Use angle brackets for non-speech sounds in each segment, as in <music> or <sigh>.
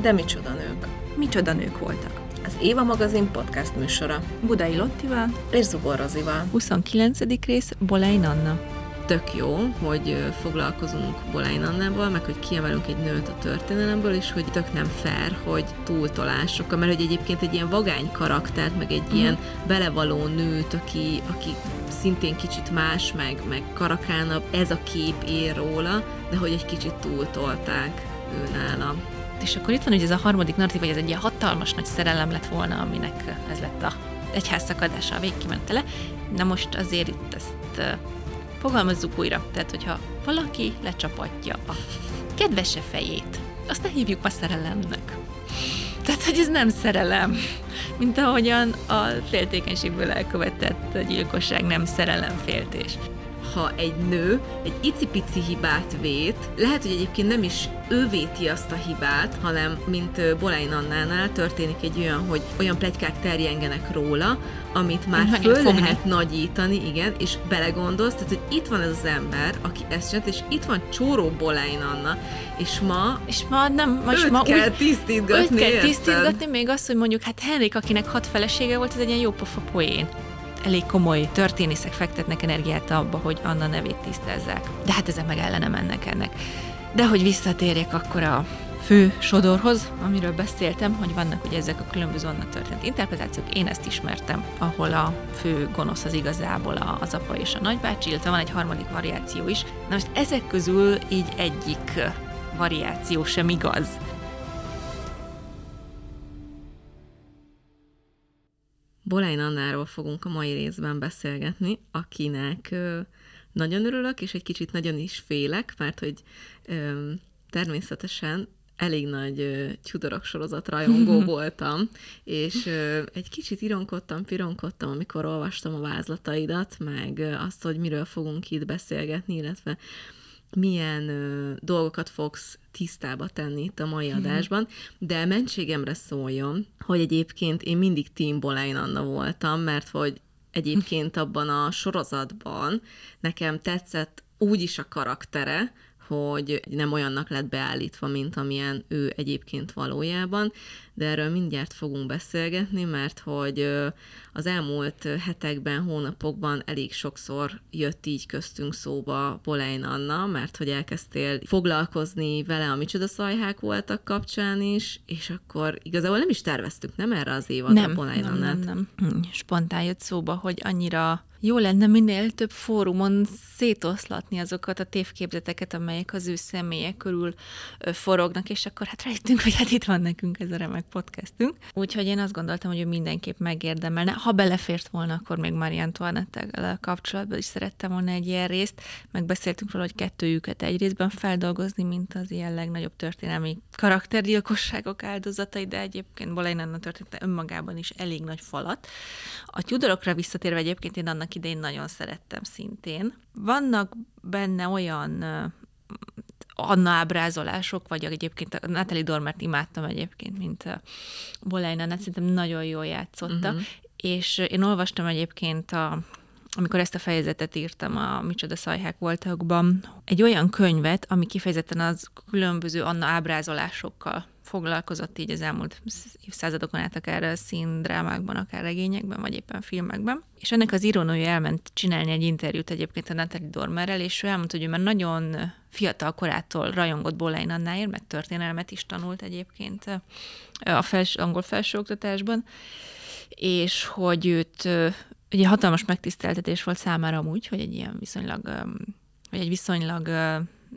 De micsoda nők. Micsoda nők voltak. Az Éva magazin podcast műsora. Budai Lottival És Zubor Rozival. 29. rész Bolein Anna. Tök jó, hogy foglalkozunk Bolein Annával, meg hogy kiemelünk egy nőt a történelemből, és hogy tök nem fair, hogy túltolásokkal, mert hogy egyébként egy ilyen vagány karaktert, meg egy mm. ilyen belevaló nőt, aki, aki szintén kicsit más, meg, meg karakánabb, ez a kép ér róla, de hogy egy kicsit túltolták ő nála. És akkor itt van hogy ez a harmadik narratív, hogy ez egy ilyen hatalmas nagy szerelem lett volna, aminek ez lett a egyház szakadása, a végkimentele. Na most azért itt ezt fogalmazzuk újra. Tehát, hogyha valaki lecsapatja a kedvese fejét, azt ne hívjuk a szerelemnek. Tehát, hogy ez nem szerelem. Mint ahogyan a féltékenységből elkövetett gyilkosság nem szerelemféltés ha egy nő egy icipici hibát vét, lehet, hogy egyébként nem is ő véti azt a hibát, hanem mint Boláin Annánál történik egy olyan, hogy olyan plegykák terjengenek róla, amit már Meg föl fogni. lehet nagyítani, igen, és belegondolsz, tehát, hogy itt van ez az ember, aki ezt csinált, és itt van csóró Boláin Anna, és ma, és ma nem, most ma kell úgy, tisztítgatni, őt kell tisztítgatni, még azt, hogy mondjuk, hát Henrik, akinek hat felesége volt, ez egy ilyen jó pofa poén elég komoly történészek fektetnek energiát abba, hogy Anna nevét tisztázzák. De hát ezek meg ellene mennek ennek. De hogy visszatérjek akkor a fő sodorhoz, amiről beszéltem, hogy vannak ugye ezek a különböző annak történt interpretációk, én ezt ismertem, ahol a fő gonosz az igazából az apa és a nagybácsi, illetve van egy harmadik variáció is. Na most ezek közül így egyik variáció sem igaz. Bolány Annáról fogunk a mai részben beszélgetni, akinek nagyon örülök, és egy kicsit nagyon is félek, mert hogy természetesen elég nagy Tudorok sorozat rajongó <laughs> voltam, és egy kicsit ironkodtam, pironkodtam, amikor olvastam a vázlataidat, meg azt, hogy miről fogunk itt beszélgetni, illetve milyen ö, dolgokat fogsz tisztába tenni itt a mai mhm. adásban, de mentségemre szóljon, hogy egyébként én mindig Team Bolein Anna voltam, mert hogy egyébként abban a sorozatban nekem tetszett úgy is a karaktere, hogy nem olyannak lett beállítva, mint amilyen ő egyébként valójában, de erről mindjárt fogunk beszélgetni, mert hogy az elmúlt hetekben, hónapokban elég sokszor jött így köztünk szóba Polein Anna, mert hogy elkezdtél foglalkozni vele, a micsoda szajhák voltak kapcsán is, és akkor igazából nem is terveztük, nem erre az évadra nem, Polein nem, nem, nem, nem. Spontán jött szóba, hogy annyira jó lenne minél több fórumon szétoszlatni azokat a tévképzeteket, amelyek az ő személye körül forognak, és akkor hát rájöttünk, hogy hát itt van nekünk ez a remek podcastünk. Úgyhogy én azt gondoltam, hogy ő mindenképp megérdemelne. Ha belefért volna, akkor még Marie Antoinette kapcsolatban is szerettem volna egy ilyen részt. Megbeszéltünk róla, hogy kettőjüket egy részben feldolgozni, mint az ilyen legnagyobb történelmi karaktergyilkosságok áldozatai, de egyébként Boleyn Anna története önmagában is elég nagy falat. A Tudorokra visszatérve egyébként én annak idején nagyon szerettem szintén. Vannak benne olyan Anna ábrázolások, vagy egyébként a Natalie Dormert imádtam egyébként, mint a Bolejna, szerintem nagyon jól játszotta, uh-huh. és én olvastam egyébként a amikor ezt a fejezetet írtam a Micsoda szajhák voltakban, egy olyan könyvet, ami kifejezetten az különböző Anna ábrázolásokkal foglalkozott így az elmúlt évszázadokon át akár színdrámákban, akár regényekben, vagy éppen filmekben. És ennek az írónője elment csinálni egy interjút egyébként a Natalie Dormerrel, és ő elmondta, hogy ő már nagyon fiatal korától rajongott Bolein Annáért, meg történelmet is tanult egyébként a fels, angol felsőoktatásban, és hogy őt ugye hatalmas megtiszteltetés volt számára amúgy, hogy egy ilyen viszonylag, vagy egy viszonylag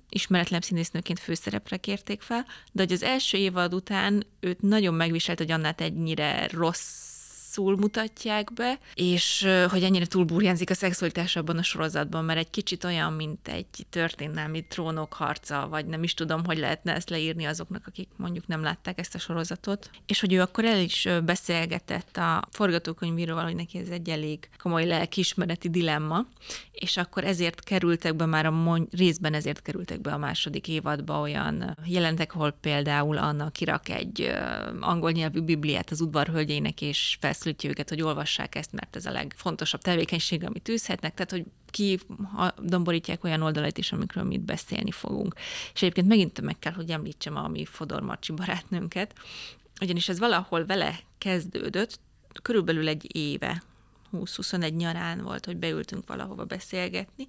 ismeretlen színésznőként főszerepre kérték fel, de hogy az első évad után őt nagyon megviselt, hogy Annát ennyire rossz rosszul mutatják be, és hogy ennyire túlburjánzik a szexualitás abban a sorozatban, mert egy kicsit olyan, mint egy történelmi trónok harca, vagy nem is tudom, hogy lehetne ezt leírni azoknak, akik mondjuk nem látták ezt a sorozatot. És hogy ő akkor el is beszélgetett a forgatókönyvíróval, hogy neki ez egy elég komoly lelkiismereti dilemma, és akkor ezért kerültek be már a mon- részben ezért kerültek be a második évadba olyan jelentek, ahol például Anna kirak egy angol nyelvű bibliát az udvarhölgyének, és felsz felszólítja őket, hogy olvassák ezt, mert ez a legfontosabb tevékenység, amit űzhetnek, tehát hogy ki domborítják olyan oldalait is, amikről mi itt beszélni fogunk. És egyébként megint meg kell, hogy említsem a mi Fodor Marcsi barátnőnket, ugyanis ez valahol vele kezdődött, körülbelül egy éve 20-21 nyarán volt, hogy beültünk valahova beszélgetni,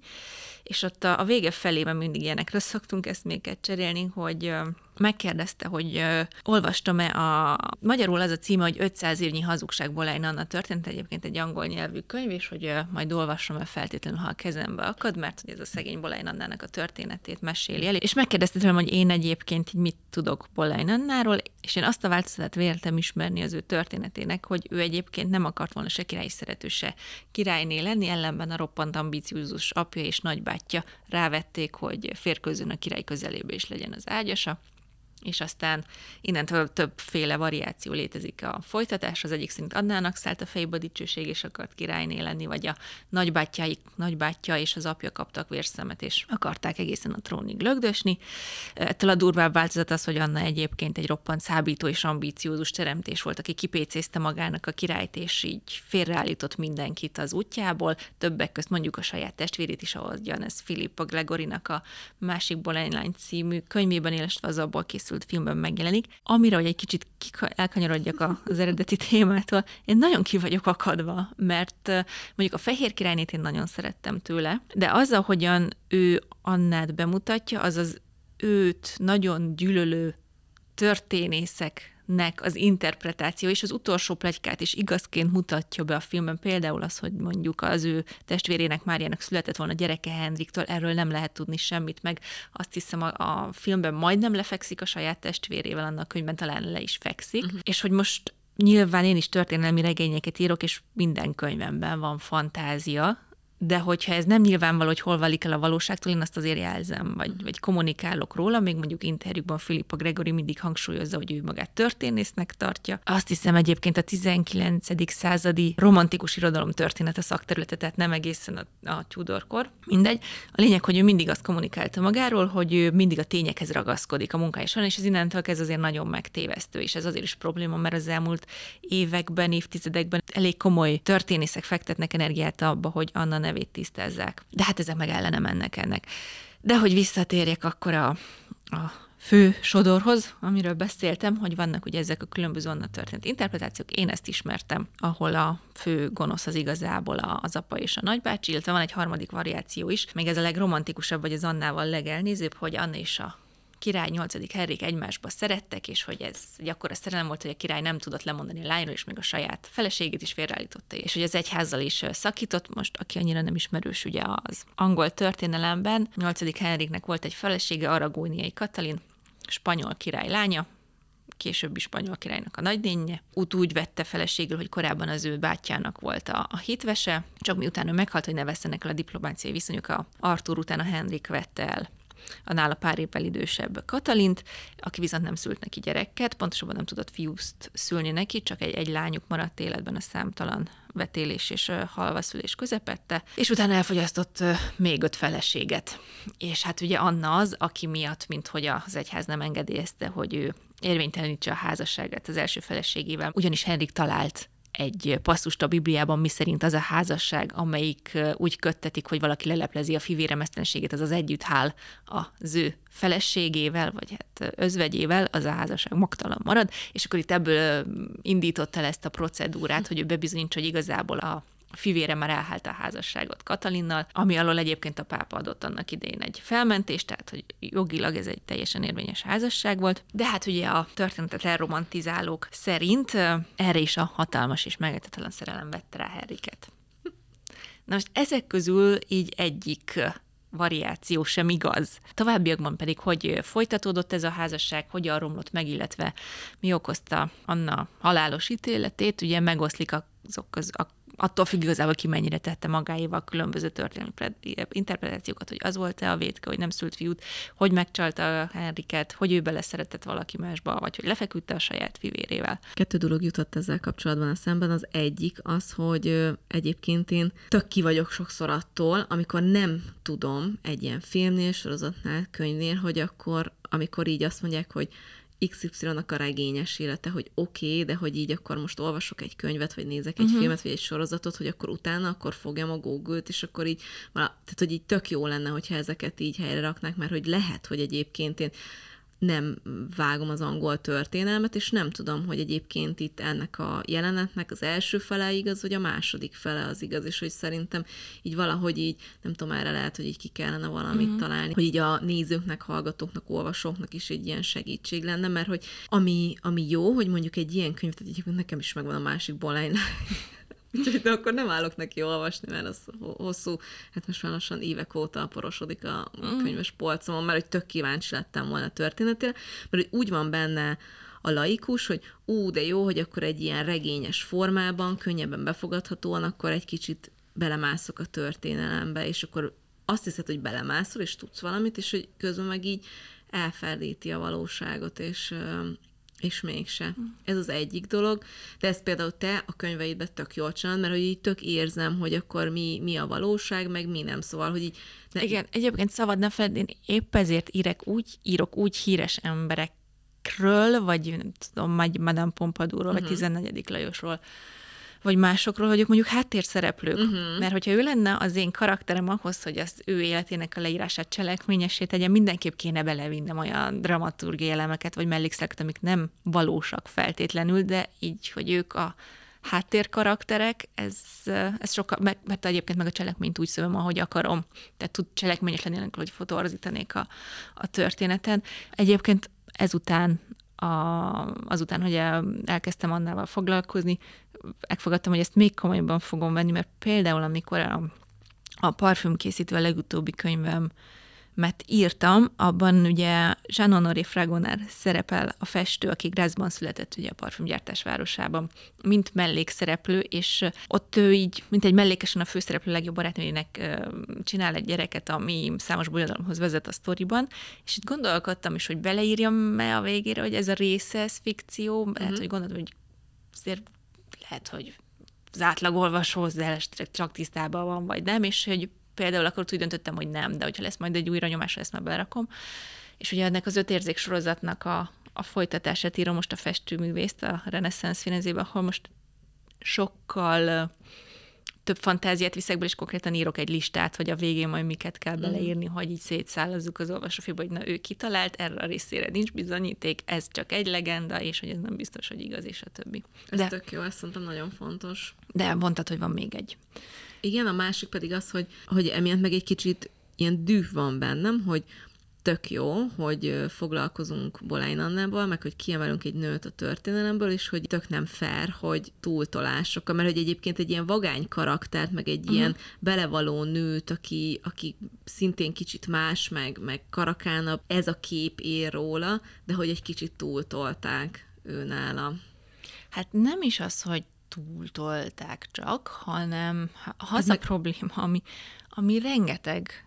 és ott a, a vége felében mindig ilyenekről szoktunk ezt még cserélni, hogy megkérdezte, hogy uh, olvastam-e a... Magyarul az a címe, hogy 500 évnyi hazugságból egy Anna történt, egyébként egy angol nyelvű könyv, és hogy uh, majd olvasom-e feltétlenül, ha a kezembe akad, mert hogy ez a szegény Bolein Annának a történetét meséli el. És megkérdezte tőlem, hogy én egyébként mit tudok Bolein Annáról, és én azt a változatát véltem ismerni az ő történetének, hogy ő egyébként nem akart volna se királyi szerető, se királyné lenni, ellenben a roppant ambiciózus apja és nagybátyja rávették, hogy férkőzön a király közelébe is legyen az ágyasa és aztán innentől többféle variáció létezik a folytatás. Az egyik szerint Adnának szállt a fejbe a dicsőség, és akart királyné lenni, vagy a nagybátyjáik, nagybátyja és az apja kaptak vérszemet, és akarták egészen a trónig lögdösni. Ettől a durvább változat az, hogy Anna egyébként egy roppant szábító és ambíciózus teremtés volt, aki kipécézte magának a királyt, és így félreállított mindenkit az útjából, többek közt mondjuk a saját testvérét is, ahogyan ez Filippa Gregorinak a másik Bolein című könyvében, illetve az abból készült készült filmben megjelenik, amire, hogy egy kicsit elkanyarodjak az eredeti témától, én nagyon ki vagyok akadva, mert mondjuk a Fehér Királynét én nagyon szerettem tőle, de az, ahogyan ő Annát bemutatja, az az őt nagyon gyűlölő történészek nek az interpretáció és az utolsó plegykát is igazként mutatja be a filmben. Például az, hogy mondjuk az ő testvérének Máriának született volna gyereke Hendriktől, erről nem lehet tudni semmit, meg azt hiszem a, a filmben majdnem lefekszik a saját testvérével, annak a könyvben talán le is fekszik, uh-huh. és hogy most nyilván én is történelmi regényeket írok, és minden könyvemben van fantázia, de hogyha ez nem nyilvánvaló, hogy hol válik el a valóságtól, én azt azért jelzem, vagy, mhm. vagy kommunikálok róla, még mondjuk interjúkban Filippa Gregory mindig hangsúlyozza, hogy ő magát történésznek tartja. Azt hiszem egyébként a 19. századi romantikus irodalom története szakterülete, tehát nem egészen a, a Tudorkor, mindegy. A lényeg, hogy ő mindig azt kommunikálta magáról, hogy ő mindig a tényekhez ragaszkodik a munkája során, és ez innentől ez azért nagyon megtévesztő, és ez azért is probléma, mert az elmúlt években, évtizedekben elég komoly történészek fektetnek energiát abba, hogy Anna nevét tisztázzák. De hát ezek meg ellene mennek ennek. De hogy visszatérjek akkor a, a fő sodorhoz, amiről beszéltem, hogy vannak ugye ezek a különböző onnan történt interpretációk. Én ezt ismertem, ahol a fő gonosz az igazából az apa és a nagybácsi, illetve van egy harmadik variáció is, még ez a legromantikusabb, vagy az Annával legelnézőbb, hogy Anna és a király 8. Henrik egymásba szerettek, és hogy ez egy akkora szerelem volt, hogy a király nem tudott lemondani a lányról, és még a saját feleségét is félreállította, és hogy az egyházzal is szakított, most aki annyira nem ismerős ugye az angol történelemben, 8. Henriknek volt egy felesége, Aragóniai Katalin, spanyol király lánya, későbbi spanyol királynak a nagydénye. Út úgy vette feleségül, hogy korábban az ő bátyjának volt a, a hitvese, csak miután ő meghalt, hogy ne vesztenek el a diplomáciai viszonyok, a Artur után a Henrik vette el a nála pár évvel idősebb Katalint, aki viszont nem szült neki gyereket, pontosabban nem tudott fiúzt szülni neki, csak egy, egy lányuk maradt életben a számtalan vetélés és halvaszülés közepette, és utána elfogyasztott még öt feleséget. És hát ugye Anna az, aki miatt, mint hogy az egyház nem engedélyezte, hogy ő érvénytelenítse a házasságát az első feleségével, ugyanis Henrik talált egy passzust a Bibliában, miszerint az a házasság, amelyik úgy köttetik, hogy valaki leleplezi a fivéremesztenségét, az az együtthál az ő feleségével, vagy hát özvegyével, az a házasság magtalan marad, és akkor itt ebből indította el ezt a procedúrát, hogy ő bebizonyítsa, hogy igazából a fivére már elhált a házasságot Katalinnal, ami alól egyébként a pápa adott annak idején egy felmentést, tehát hogy jogilag ez egy teljesen érvényes házasság volt, de hát ugye a történetet elromantizálók szerint erre is a hatalmas és megetetlen szerelem vette rá Henriket. Na most ezek közül így egyik variáció sem igaz. Továbbiakban pedig, hogy folytatódott ez a házasság, hogyan romlott meg, illetve mi okozta Anna halálos ítéletét, ugye megoszlik azok az, a attól függ igazából ki mennyire tette magáéval különböző történelmi interpretációkat, hogy az volt-e a vétke, hogy nem szült fiút, hogy megcsalta Henriket, hogy ő beleszeretett valaki másba, vagy hogy lefeküdte a saját fivérével. Kettő dolog jutott ezzel kapcsolatban a szemben. Az egyik az, hogy egyébként én tök ki vagyok sokszor attól, amikor nem tudom egy ilyen filmnél, sorozatnál, könyvnél, hogy akkor, amikor így azt mondják, hogy XY-nak a regényes élete, hogy oké, okay, de hogy így akkor most olvasok egy könyvet, vagy nézek egy uh-huh. filmet, vagy egy sorozatot, hogy akkor utána akkor fogjam a Google-t, és akkor így, tehát hogy így tök jó lenne, hogyha ezeket így helyre raknák, mert hogy lehet, hogy egyébként én nem vágom az angol történelmet, és nem tudom, hogy egyébként itt ennek a jelenetnek az első fele igaz, vagy a második fele az igaz, és hogy szerintem így valahogy így, nem tudom, erre lehet, hogy így ki kellene valamit mm-hmm. találni, hogy így a nézőknek, hallgatóknak, olvasóknak is egy ilyen segítség lenne, mert hogy ami, ami jó, hogy mondjuk egy ilyen könyv, tehát egyébként nekem is megvan a másik Bolány Úgyhogy de akkor nem állok neki olvasni, mert az hosszú, hát most már lassan évek óta porosodik a mm. könyves polcomon, mert hogy tök kíváncsi lettem volna a történetére, mert hogy úgy van benne a laikus, hogy ú, de jó, hogy akkor egy ilyen regényes formában, könnyebben befogadhatóan, akkor egy kicsit belemászok a történelembe, és akkor azt hiszed, hogy belemászol, és tudsz valamit, és hogy közben meg így elferdíti a valóságot, és, és mégse. Ez az egyik dolog, de ezt például te a könyveidben tök jól csinálod, mert hogy így tök érzem, hogy akkor mi, mi a valóság, meg mi nem. Szóval, hogy így... Ne... Igen, egyébként szabad ne feled, én épp ezért írek úgy, írok úgy híres emberekről, vagy nem tudom, Madame Pompadourról, uh-huh. vagy 14. Mhm. Lajosról, vagy másokról, hogy ők mondjuk háttérszereplők. Uh-huh. Mert hogyha ő lenne az én karakterem ahhoz, hogy az ő életének a leírását cselekményessé tegye, mindenképp kéne belevinnem olyan dramaturgiai elemeket, vagy mellékszeket, amik nem valósak feltétlenül, de így, hogy ők a háttérkarakterek, ez, ez sokkal, mert, mert egyébként meg a cselekményt úgy szövöm, ahogy akarom. Tehát tud cselekményes lenni, hogy fotorzítanék a, a történeten. Egyébként ezután a, azután, hogy elkezdtem annával foglalkozni, megfogadtam, hogy ezt még komolyabban fogom venni, mert például amikor a, a parfümkészítő a legutóbbi könyvem mert írtam, abban ugye Jean-Honoré Fragonard szerepel a festő, aki Grazban született ugye a parfümgyártás városában, mint mellékszereplő, és ott ő így, mint egy mellékesen a főszereplő legjobb barátnőjének csinál egy gyereket, ami számos bolyadalomhoz vezet a sztoriban, és itt gondolkodtam is, hogy beleírjam-e a végére, hogy ez a része, ez fikció, mm-hmm. lehet, hogy gondoltam, hogy azért lehet, hogy az átlagolvasó hozzá csak tisztában van, vagy nem, és hogy például akkor úgy döntöttem, hogy nem, de hogyha lesz majd egy újra nyomás, ezt már belerakom. És ugye ennek az öt érzék sorozatnak a, a folytatását írom most a festőművészt a Renaissance Finezébe, ahol most sokkal több fantáziát viszek be, és konkrétan írok egy listát, hogy a végén majd miket kell mm. beleírni, mm. hogy így szétszállazzuk az olvasófiba, hogy na ő kitalált, erre a részére nincs bizonyíték, ez csak egy legenda, és hogy ez nem biztos, hogy igaz, és a többi. Ez de, tök jó, ezt mondtam, nagyon fontos. De mondtad, hogy van még egy. Igen, a másik pedig az, hogy, hogy emiatt meg egy kicsit ilyen düh van bennem, hogy tök jó, hogy foglalkozunk Bolány Annával, meg hogy kiemelünk egy nőt a történelemből, és hogy tök nem fair, hogy túltolásokkal, mert hogy egyébként egy ilyen vagány karaktert, meg egy uh-huh. ilyen belevaló nőt, aki, aki szintén kicsit más, meg, meg karakánabb, ez a kép ér róla, de hogy egy kicsit túltolták ő nála. Hát nem is az, hogy túltolták csak, hanem az meg... a probléma, ami, ami rengeteg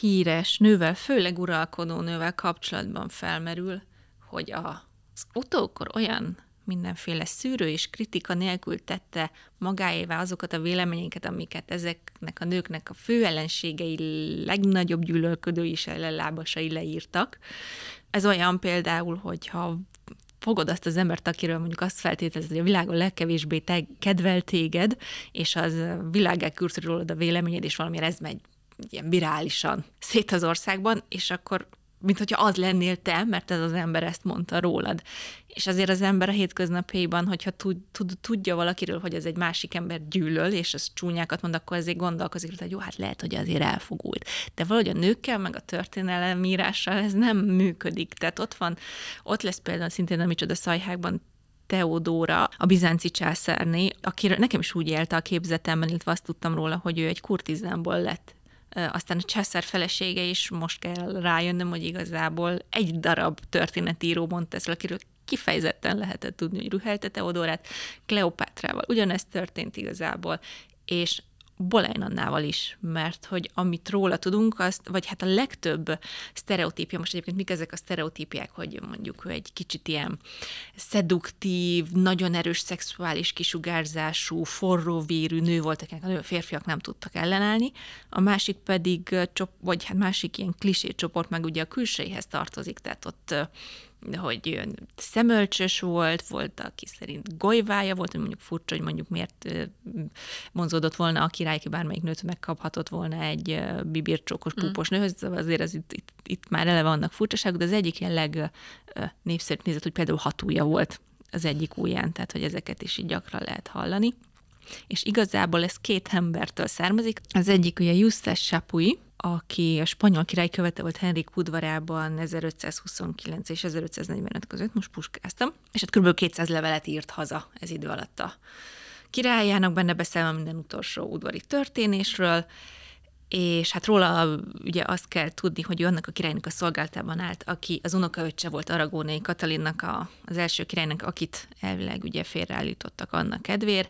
híres nővel, főleg uralkodó nővel kapcsolatban felmerül, hogy az utókor olyan mindenféle szűrő és kritika nélkül tette magáévá azokat a véleményeket, amiket ezeknek a nőknek a fő ellenségei, legnagyobb gyűlölködői és ellenlábasai leírtak. Ez olyan például, hogyha fogod azt az embert, akiről mondjuk azt feltételezed, hogy a világon legkevésbé te kedvel téged, és az világá kürt rólad a véleményed, és valamiért ez megy ilyen virálisan szét az országban, és akkor mint hogyha az lennél te, mert ez az ember ezt mondta rólad. És azért az ember a hétköznapjaiban, hogyha tud, tud, tudja valakiről, hogy ez egy másik ember gyűlöl, és ez csúnyákat mond, akkor azért gondolkozik, hogy jó, hát lehet, hogy azért elfogult. De valahogy a nőkkel, meg a történelemírással ez nem működik. Tehát ott van, ott lesz például szintén a micsoda szajhákban Teodóra, a bizánci császárné, akiről nekem is úgy élte a képzetemben, illetve azt tudtam róla, hogy ő egy kurtizánból lett aztán a császár felesége is most kell rájönnöm, hogy igazából egy darab történetíró mondta ezt, akiről kifejezetten lehetett tudni, hogy Ruhelte Teodorát Kleopátrával. Ugyanezt történt igazából, és Bolajnannával is, mert hogy amit róla tudunk, azt, vagy hát a legtöbb sztereotípia, most egyébként mik ezek a sztereotípiák, hogy mondjuk ő egy kicsit ilyen szeduktív, nagyon erős szexuális kisugárzású, forróvérű nő volt, akinek a férfiak nem tudtak ellenállni, a másik pedig, vagy hát másik ilyen klisé csoport meg ugye a külsejéhez tartozik, tehát ott hogy szemölcsös volt, volt, aki szerint golyvája volt, mondjuk furcsa, hogy mondjuk miért vonzódott volna a király, ki bármelyik nőt megkaphatott volna egy bibircsókos, púpos mm. nőhöz, azért az itt, itt, itt már eleve vannak furcsaságok, de az egyik ilyen legnépszerűbb nézet, hogy például hatúja volt az egyik ujján, tehát hogy ezeket is így gyakran lehet hallani. És igazából ez két embertől származik. Az egyik ugye Justus Chapui, aki a spanyol király követe volt Henrik udvarában 1529 és 1545 között, most puskáztam, és hát kb. 200 levelet írt haza ez idő alatt a királyának, benne beszélve minden utolsó udvari történésről, és hát róla ugye azt kell tudni, hogy ő annak a királynak a szolgáltában állt, aki az unokaöccse volt Aragónai Katalinnak, a, az első királynak, akit elvileg ugye félreállítottak annak kedvér,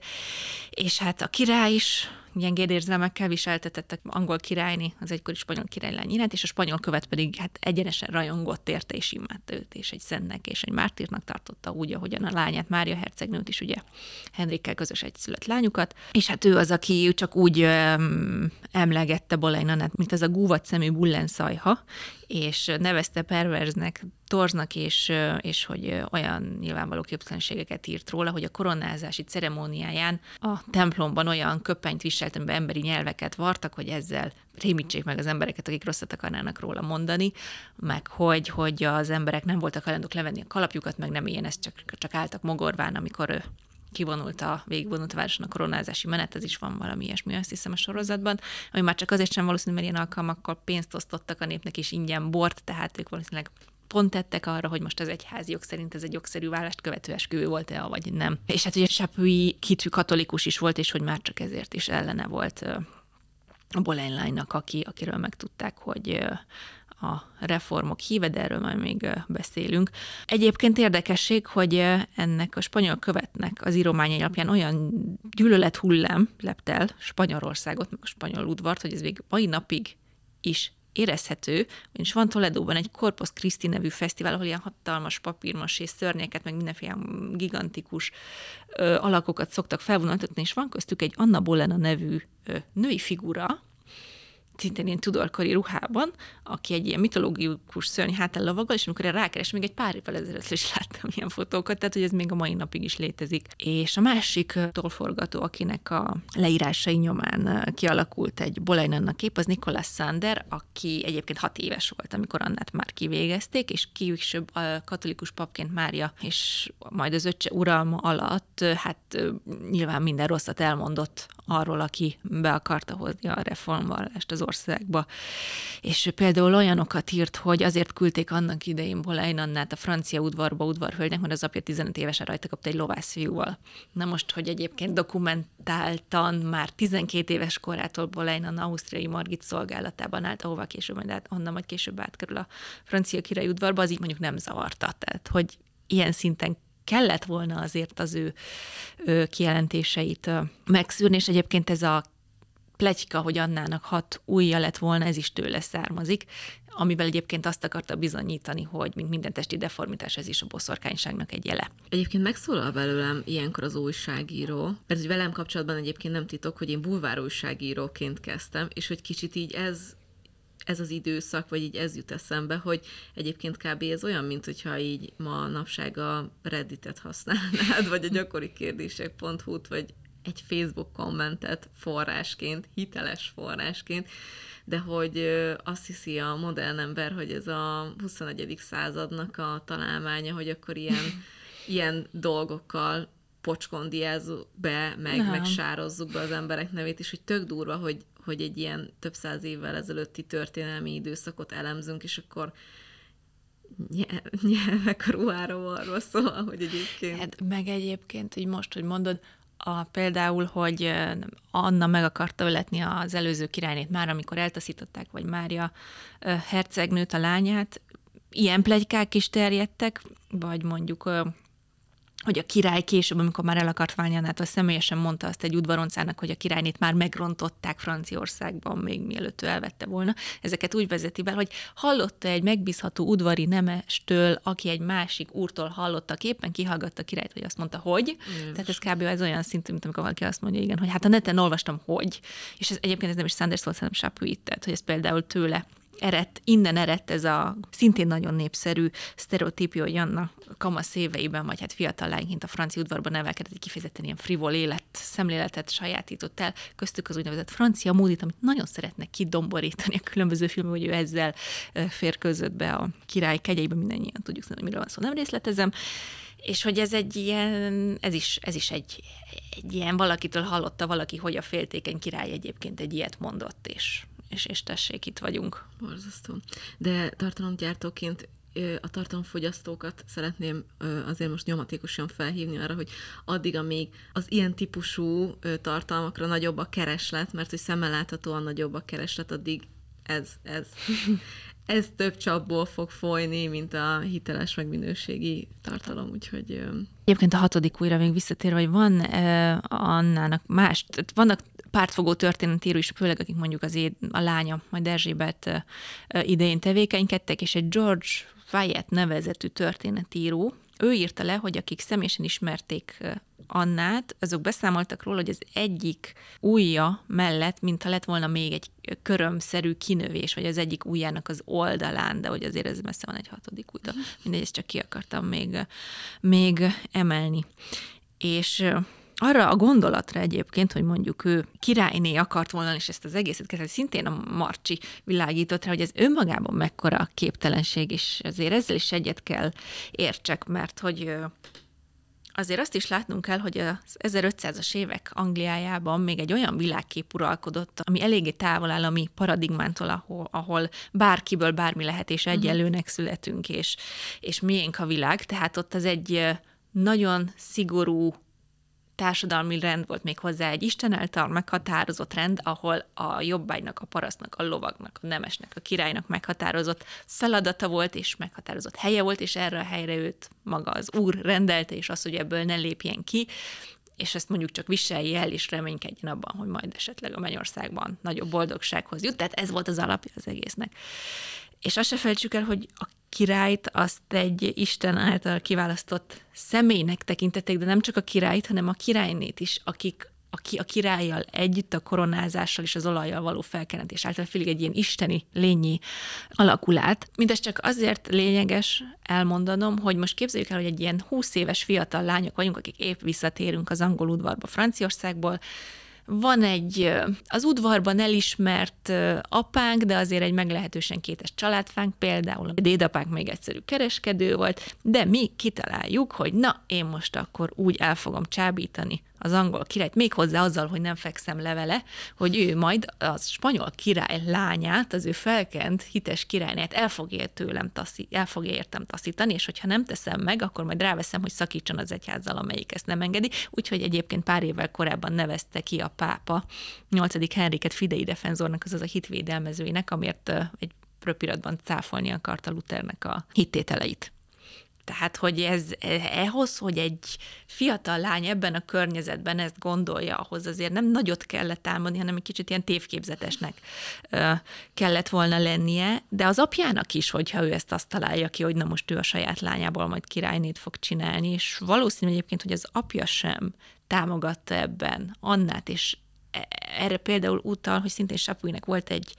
és hát a király is gyengéd érzelmekkel viseltetett angol királyni, az egykori spanyol királylány iránt, és a spanyol követ pedig hát egyenesen rajongott érte és imádta őt, és egy szentnek és egy mártírnak tartotta úgy, ahogyan a lányát, Mária hercegnőt is ugye Henrikkel közös egy szület lányukat, és hát ő az, aki csak úgy öm, emlegette Bolajnanát, mint az a gúvat szemű bullenszajha, és nevezte perverznek, torznak, és, és hogy olyan nyilvánvaló képtelenségeket írt róla, hogy a koronázási ceremóniáján a templomban olyan köpenyt viselt, amiben emberi nyelveket vartak, hogy ezzel rémítsék meg az embereket, akik rosszat akarnának róla mondani, meg hogy, hogy az emberek nem voltak hajlandók levenni a kalapjukat, meg nem ilyen, ezt csak, csak álltak mogorván, amikor ő kivonult a, végigvonult a városon a koronázási menet, ez is van valami ilyesmi, azt hiszem a sorozatban, ami már csak azért sem valószínű, mert ilyen alkalmakkal pénzt osztottak a népnek, és ingyen bort, tehát ők valószínűleg pont tettek arra, hogy most az egyházi jog szerint ez egy jogszerű vállást követő esküvő volt-e, vagy nem. És hát ugye Sapui kitű katolikus is volt, és hogy már csak ezért is ellene volt a Boleyn aki, akiről megtudták, hogy a reformok híve, de erről majd még beszélünk. Egyébként érdekesség, hogy ennek a spanyol követnek az írományai alapján olyan gyűlölet hullám lepte Spanyolországot, meg a spanyol udvart, hogy ez még mai napig is érezhető, és van Toledóban egy Corpus Christi nevű fesztivál, ahol ilyen hatalmas és szörnyeket, meg mindenféle gigantikus ö, alakokat szoktak felvonultatni, és van köztük egy Anna Bolena nevű ö, női figura, szintén ilyen tudorkori ruhában, aki egy ilyen mitológikus szörny hátán lovagol, és amikor rákeres, még egy pár évvel ezelőtt is láttam ilyen fotókat, tehát hogy ez még a mai napig is létezik. És a másik tolforgató, akinek a leírásai nyomán kialakult egy Bolajnannak kép, az Nicholas Sander, aki egyébként hat éves volt, amikor Annát már kivégezték, és később a katolikus papként Mária, és majd az öccse uralma alatt, hát nyilván minden rosszat elmondott arról, aki be akarta hozni a reformvallást az országba. És például olyanokat írt, hogy azért küldték annak idején Boleyn Annát a francia udvarba udvarhölgynek, mert az apja 15 évesen rajta kapta egy lovászfiúval. Na most, hogy egyébként dokumentáltan már 12 éves korától Boleyn Anna ausztriai Margit szolgálatában állt, ahova később, majd át, onnan majd később átkerül a francia király udvarba, az így mondjuk nem zavarta. Tehát, hogy ilyen szinten kellett volna azért az ő, kijelentéseit megszűrni, és egyébként ez a pletyka, hogy Annának hat újja lett volna, ez is tőle származik, amivel egyébként azt akarta bizonyítani, hogy mint minden testi deformitás, ez is a boszorkányságnak egy jele. Egyébként megszólal belőlem ilyenkor az újságíró, mert hogy velem kapcsolatban egyébként nem titok, hogy én bulvár újságíróként kezdtem, és hogy kicsit így ez ez az időszak, vagy így ez jut eszembe, hogy egyébként kb. ez olyan, mint hogyha így ma napság a Redditet használnád, vagy a gyakori kérdések.hu-t, vagy egy Facebook kommentet forrásként, hiteles forrásként, de hogy azt hiszi a modern ember, hogy ez a 21. századnak a találmánya, hogy akkor ilyen, <laughs> ilyen dolgokkal pocskondiázzuk be, meg, meg sározzuk be az emberek nevét, és hogy tök durva, hogy, hogy egy ilyen több száz évvel ezelőtti történelmi időszakot elemzünk, és akkor <laughs> nyelvek a ruháról arról szól, hogy egyébként... Hát meg egyébként, így most, hogy mondod, a, például, hogy Anna meg akarta öletni az előző királynét már, amikor eltaszították, vagy Mária hercegnőt, a lányát, ilyen plegykák is terjedtek, vagy mondjuk hogy a király később, amikor már el akart válni Annától, személyesen mondta azt egy udvaroncának, hogy a királynét már megrontották Franciaországban, még mielőtt ő elvette volna. Ezeket úgy vezeti be, hogy hallotta egy megbízható udvari nemestől, aki egy másik úrtól hallotta, éppen kihallgatta a királyt, hogy azt mondta, hogy. Yes. Tehát ez kb. ez olyan szintű, mint amikor valaki azt mondja, igen, hogy hát a neten olvastam, hogy. És ez egyébként ez nem is Sanders volt, hanem Chapuis, tehát hogy ez például tőle eredt, innen eredt ez a szintén nagyon népszerű sztereotípia, hogy Anna kamasz éveiben, vagy hát fiatal lányként a francia udvarban nevelkedett, egy kifejezetten ilyen frivol élet, szemléletet sajátított el, köztük az úgynevezett francia módit, amit nagyon szeretnek kidomborítani a különböző filmek, hogy ő ezzel férkőzött be a király kegyeibe, mindannyian tudjuk, hogy miről van szó, nem részletezem. És hogy ez egy ilyen, ez is, ez is egy, egy ilyen valakitől hallotta valaki, hogy a féltékeny király egyébként egy ilyet mondott, és és, és tessék, itt vagyunk. Borzasztó. De tartalomgyártóként a tartalomfogyasztókat szeretném azért most nyomatékosan felhívni arra, hogy addig, amíg az ilyen típusú tartalmakra nagyobb a kereslet, mert hogy szemmel láthatóan nagyobb a kereslet, addig ez, ez, <laughs> ez több csapból fog folyni, mint a hiteles meg minőségi tartalom, úgyhogy... Egyébként a hatodik újra még visszatérve, hogy van uh, Annának más, vannak pártfogó történetíró is, főleg akik mondjuk az éd, a lánya, majd Erzsébet uh, idején tevékenykedtek, és egy George Wyatt nevezetű történetíró, ő írta le, hogy akik személyesen ismerték Annát, azok beszámoltak róla, hogy az egyik ujja mellett, mintha lett volna még egy körömszerű kinövés, vagy az egyik ujjának az oldalán, de hogy azért ez messze van egy hatodik ujja. Mindegy, ezt csak ki akartam még, még emelni. És arra a gondolatra egyébként, hogy mondjuk ő királyné akart volna, és ezt az egészet kezdett, szintén a Marcsi világított rá, hogy ez önmagában mekkora képtelenség, és azért ezzel is egyet kell értsek, mert hogy azért azt is látnunk kell, hogy az 1500-as évek Angliájában még egy olyan világkép uralkodott, ami eléggé távol áll a mi paradigmántól, ahol, ahol bárkiből bármi lehet, és mhm. egyelőnek születünk, és, és miénk a világ. Tehát ott az egy nagyon szigorú társadalmi rend volt még hozzá egy Isten meghatározott rend, ahol a jobbágynak, a parasztnak, a lovagnak, a nemesnek, a királynak meghatározott feladata volt, és meghatározott helye volt, és erre a helyre őt maga az úr rendelte, és az, hogy ebből ne lépjen ki, és ezt mondjuk csak viselje el, és reménykedjen abban, hogy majd esetleg a Mennyországban nagyobb boldogsághoz jut. Tehát ez volt az alapja az egésznek. És azt se felejtsük el, hogy a királyt azt egy Isten által kiválasztott személynek tekintették, de nem csak a királyt, hanem a királynét is, akik aki a királlyal együtt a koronázással és az olajjal való felkentés által félig egy ilyen isteni lényi alakulát. Mindez csak azért lényeges elmondanom, hogy most képzeljük el, hogy egy ilyen 20 éves fiatal lányok vagyunk, akik épp visszatérünk az angol udvarba Franciaországból, van egy az udvarban elismert apánk, de azért egy meglehetősen kétes családfánk, például a dédapánk még egyszerű kereskedő volt, de mi kitaláljuk, hogy na, én most akkor úgy el fogom csábítani az angol királyt, még hozzá azzal, hogy nem fekszem levele, hogy ő majd a spanyol király lányát, az ő felkent hites királynát el fogja tőlem taszi, el fogja értem taszítani, és hogyha nem teszem meg, akkor majd ráveszem, hogy szakítson az egyházzal, amelyik ezt nem engedi. Úgyhogy egyébként pár évvel korábban nevezte ki a pápa 8. Henriket Fidei defenzornak, azaz a hitvédelmezőinek, amért egy röpiratban cáfolni akarta Luthernek a hittételeit. Tehát, hogy ez ehhoz, hogy egy fiatal lány ebben a környezetben ezt gondolja, ahhoz azért nem nagyot kellett támadni, hanem egy kicsit ilyen tévképzetesnek kellett volna lennie, de az apjának is, hogyha ő ezt azt találja ki, hogy na most ő a saját lányából majd királynét fog csinálni, és valószínű egyébként, hogy az apja sem támogatta ebben Annát, és e, erre például utal, hogy szintén Sapuinek volt egy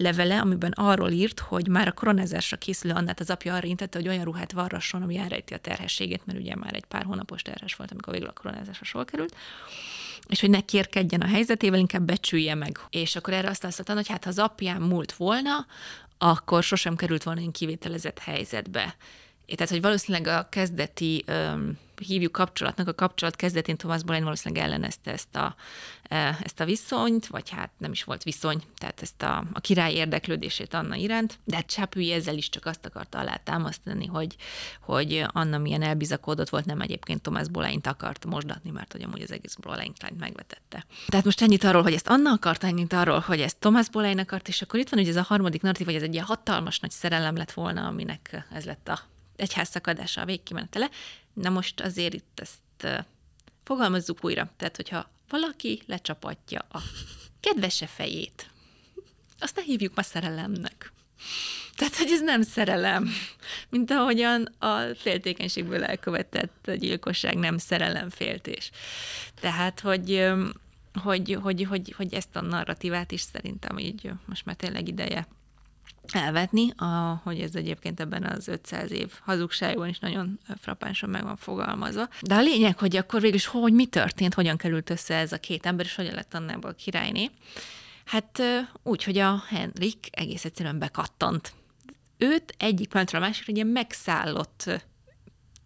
levele, amiben arról írt, hogy már a koronázásra készülő Annát az apja arra intette, hogy olyan ruhát varrasson, ami elrejti a terhességét, mert ugye már egy pár hónapos terhes volt, amikor végül a koronázásra sor került és hogy ne kérkedjen a helyzetével, inkább becsülje meg. És akkor erre azt azt hogy hát ha az apjám múlt volna, akkor sosem került volna én kivételezett helyzetbe. Tehát, hogy valószínűleg a kezdeti öm, hívjuk kapcsolatnak, a kapcsolat kezdetén Thomas Boleyn valószínűleg ellenezte ezt a, e, ezt a viszonyt, vagy hát nem is volt viszony, tehát ezt a, a király érdeklődését Anna iránt, de hát Csapüi ezzel is csak azt akarta alátámasztani, hogy, hogy Anna milyen elbizakodott volt, nem egyébként Thomas Boleyn akart mosdatni, mert hogy amúgy az egész Boleyn megvetette. Tehát most ennyit arról, hogy ezt Anna akarta, ennyit arról, hogy ezt Thomas Boleyn akart, és akkor itt van, hogy ez a harmadik narratív, hogy ez egy ilyen hatalmas nagy szerelem lett volna, aminek ez lett a egyház szakadása a végkimenetele. Na most azért itt ezt fogalmazzuk újra. Tehát, hogyha valaki lecsapatja a kedvese fejét, azt ne hívjuk ma szerelemnek. Tehát, hogy ez nem szerelem, mint ahogyan a féltékenységből elkövetett gyilkosság nem szerelemféltés. Tehát, hogy, hogy, hogy, hogy, hogy ezt a narratívát is szerintem így most már tényleg ideje elvetni, a, hogy ez egyébként ebben az 500 év hazugságban is nagyon frappánsan meg van fogalmazva. De a lényeg, hogy akkor végül is hogy mi történt, hogyan került össze ez a két ember, és hogyan lett annából királyné. Hát úgy, hogy a Henrik egész egyszerűen bekattant. Őt egyik pillanatra a másikra egy ilyen megszállott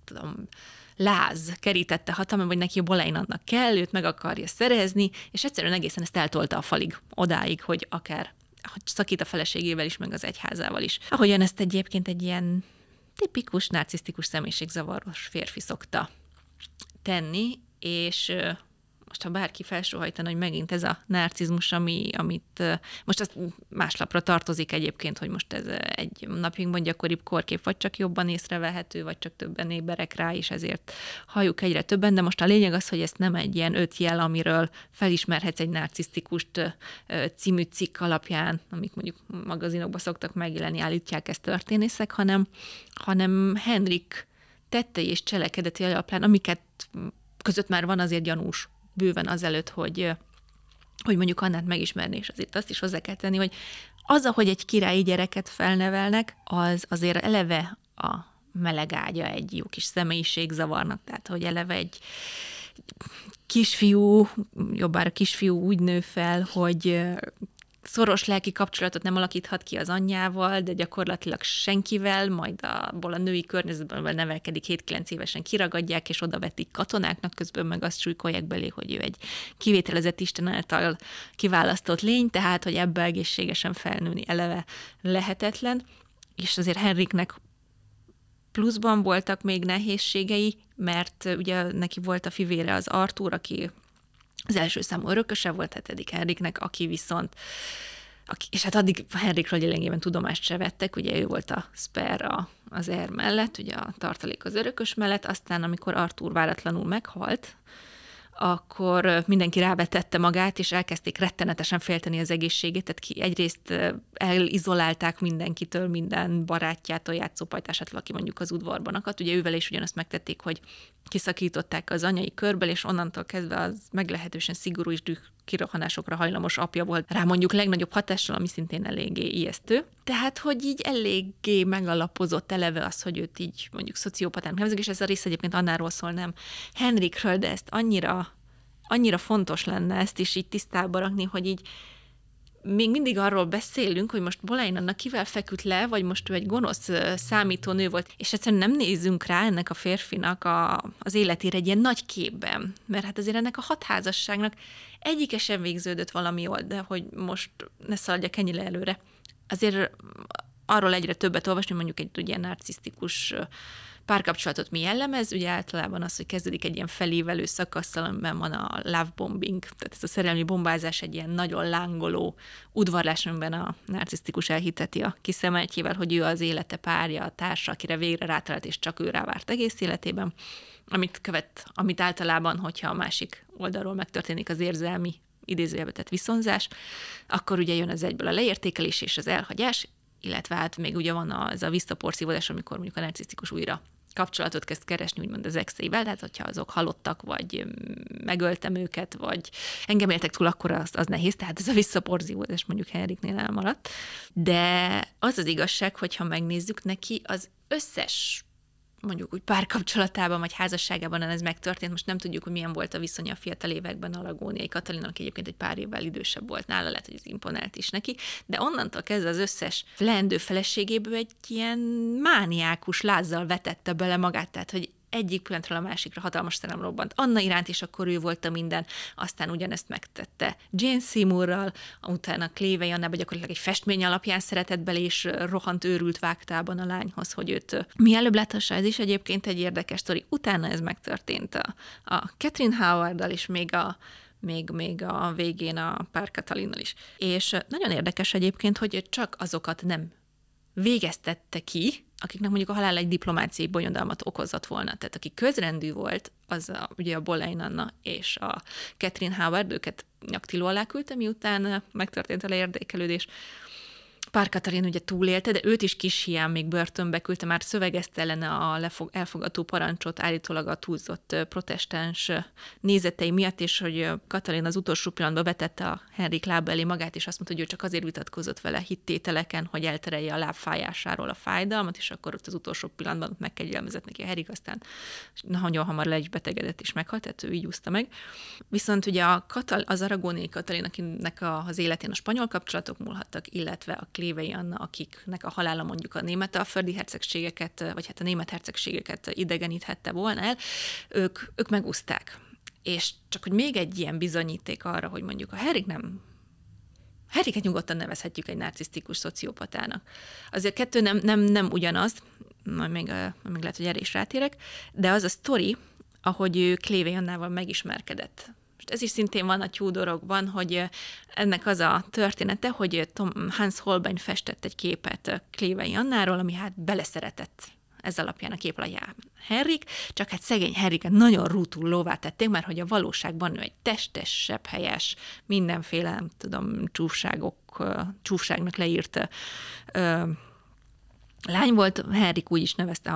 tudom, láz kerítette hatalma, hogy neki Bolein annak kell, őt meg akarja szerezni, és egyszerűen egészen ezt eltolta a falig, odáig, hogy akár szakít a feleségével is, meg az egyházával is. Ahogyan ezt egyébként egy ilyen tipikus narcisztikus személyiségzavaros férfi szokta tenni, és most ha bárki felsóhajtana, hogy megint ez a narcizmus, ami, amit most az más lapra tartozik egyébként, hogy most ez egy napjunkban gyakoribb korkép, vagy csak jobban észrevehető, vagy csak többen éberek rá, és ezért halljuk egyre többen, de most a lényeg az, hogy ez nem egy ilyen öt jel, amiről felismerhetsz egy narcisztikust című cikk alapján, amik mondjuk magazinokban szoktak megjelenni, állítják ezt történészek, hanem, hanem Henrik tettei és cselekedeti alapján, amiket között már van azért gyanús bőven azelőtt, hogy, hogy mondjuk Annát megismerni, és azért azt is hozzá kell tenni, hogy az, ahogy egy királyi gyereket felnevelnek, az azért eleve a meleg ágya egy jó kis személyiségzavarnak, tehát hogy eleve egy kisfiú, jobbára kisfiú úgy nő fel, hogy szoros lelki kapcsolatot nem alakíthat ki az anyjával, de gyakorlatilag senkivel, majd abból a női környezetben nevelkedik 7-9 évesen kiragadják, és oda vetik katonáknak, közben meg azt súlykolják belé, hogy ő egy kivételezett Isten által kiválasztott lény, tehát, hogy ebbe egészségesen felnőni eleve lehetetlen, és azért Henriknek pluszban voltak még nehézségei, mert ugye neki volt a fivére az Artúr, aki az első számú örököse volt hetedik Henriknek, aki viszont aki, és hát addig Henrikről lényegében tudomást se vettek, ugye ő volt a spare az er mellett, ugye a tartalék az örökös mellett, aztán amikor Artúr váratlanul meghalt, akkor mindenki rávetette magát, és elkezdték rettenetesen félteni az egészségét, tehát ki egyrészt elizolálták mindenkitől, minden barátjától, játszópajtásától, aki mondjuk az udvarban akadt. Ugye ővel is ugyanazt megtették, hogy kiszakították az anyai körből, és onnantól kezdve az meglehetősen szigorú és düh kirohanásokra hajlamos apja volt rá mondjuk legnagyobb hatással, ami szintén eléggé ijesztő. Tehát, hogy így eléggé megalapozott eleve az, hogy őt így mondjuk szociopatán nevezik, és ez a rész egyébként annáról szól, nem Henrikről, de ezt annyira, annyira fontos lenne ezt is így tisztába rakni, hogy így még mindig arról beszélünk, hogy most Bolein annak kivel feküdt le, vagy most ő egy gonosz számítónő volt, és egyszerűen nem nézzünk rá ennek a férfinak a, az életére egy ilyen nagy képben, mert hát azért ennek a hat házasságnak egyike sem végződött valami jól, de hogy most ne szaladjak ennyire előre. Azért arról egyre többet olvasni, mondjuk egy ugye narcisztikus párkapcsolatot mi jellemez? Ugye általában az, hogy kezdődik egy ilyen felévelő szakasszal, amiben van a love bombing, tehát ez a szerelmi bombázás egy ilyen nagyon lángoló udvarlás, amiben a narcisztikus elhiteti a kiszemeltjével, hogy ő az élete párja, a társa, akire végre rátalált, és csak ő rávárt egész életében, amit követ, amit általában, hogyha a másik oldalról megtörténik az érzelmi idézőjelbe tett viszonzás, akkor ugye jön az egyből a leértékelés és az elhagyás, illetve hát még ugye van az a visszaporszívódás, amikor mondjuk a narcisztikus újra kapcsolatot kezd keresni, úgymond az exével, tehát hogyha azok halottak, vagy megöltem őket, vagy engem éltek túl, akkor az, az nehéz, tehát ez a visszaporzívódás mondjuk Henriknél elmaradt. De az az igazság, hogyha megnézzük neki, az összes mondjuk úgy párkapcsolatában vagy házasságában ez megtörtént. Most nem tudjuk, hogy milyen volt a viszonya a fiatal években Alagóniai Katalinak, egyébként egy pár évvel idősebb volt nála, lehet, hogy ez imponált is neki, de onnantól kezdve az összes leendő feleségéből egy ilyen mániákus lázzal vetette bele magát, tehát hogy egyik pillanatról a másikra hatalmas szerelem robbant. Anna iránt is akkor ő volt a minden, aztán ugyanezt megtette Jane Seymourral, utána Clévey Annába gyakorlatilag egy festmény alapján szeretett bele, és rohant őrült vágtában a lányhoz, hogy őt mielőbb láthassa, ez is egyébként egy érdekes sztori. Utána ez megtörtént a, a Catherine Howard-dal, és még a még, még a végén a pár Katalinnal is. És nagyon érdekes egyébként, hogy csak azokat nem végeztette ki, akiknek mondjuk a halál egy diplomáciai bonyodalmat okozott volna. Tehát aki közrendű volt, az a, ugye a Bolein Anna és a Catherine Howard, őket nyaktiló alá küldte, miután megtörtént a leérdekelődés. Pár Katarin ugye túlélte, de őt is kis hián még börtönbe küldte, már szövegezte ellene a lefog, elfogató parancsot állítólag a túlzott protestáns nézetei miatt, és hogy Katalin az utolsó pillanatban vetette a Henrik lába elé magát, és azt mondta, hogy ő csak azért vitatkozott vele hittételeken, hogy elterelje a lábfájásáról a fájdalmat, és akkor ott az utolsó pillanatban megkegyelmezett neki a Henrik, aztán nagyon hamar le is betegedett és meghalt, tehát ő így úszta meg. Viszont ugye a Katal, az aragóniai Katalin, akinek az életén a spanyol kapcsolatok múlhattak, illetve a Klévei Anna, akiknek a halála mondjuk a német alföldi hercegségeket, vagy hát a német hercegségeket idegeníthette volna el, ők, ők megúzták. És csak hogy még egy ilyen bizonyíték arra, hogy mondjuk a Herrik nem Heriket nyugodtan nevezhetjük egy narcisztikus szociopatának. Azért kettő nem, nem, nem ugyanaz, majd még, még lehet, hogy erre is rátérek, de az a sztori, ahogy ő Klévé Annával megismerkedett ez is szintén van a Tudorokban, hogy ennek az a története, hogy Tom, Hans Holbein festett egy képet Klévei Annáról, ami hát beleszeretett ez alapján a kép alapján Henrik, csak hát szegény Henriket nagyon rútul lóvá tették, mert hogy a valóságban ő egy testes, helyes, mindenféle, nem tudom, csúfságok, csúfságnak leírt lány volt, Henrik úgy is nevezte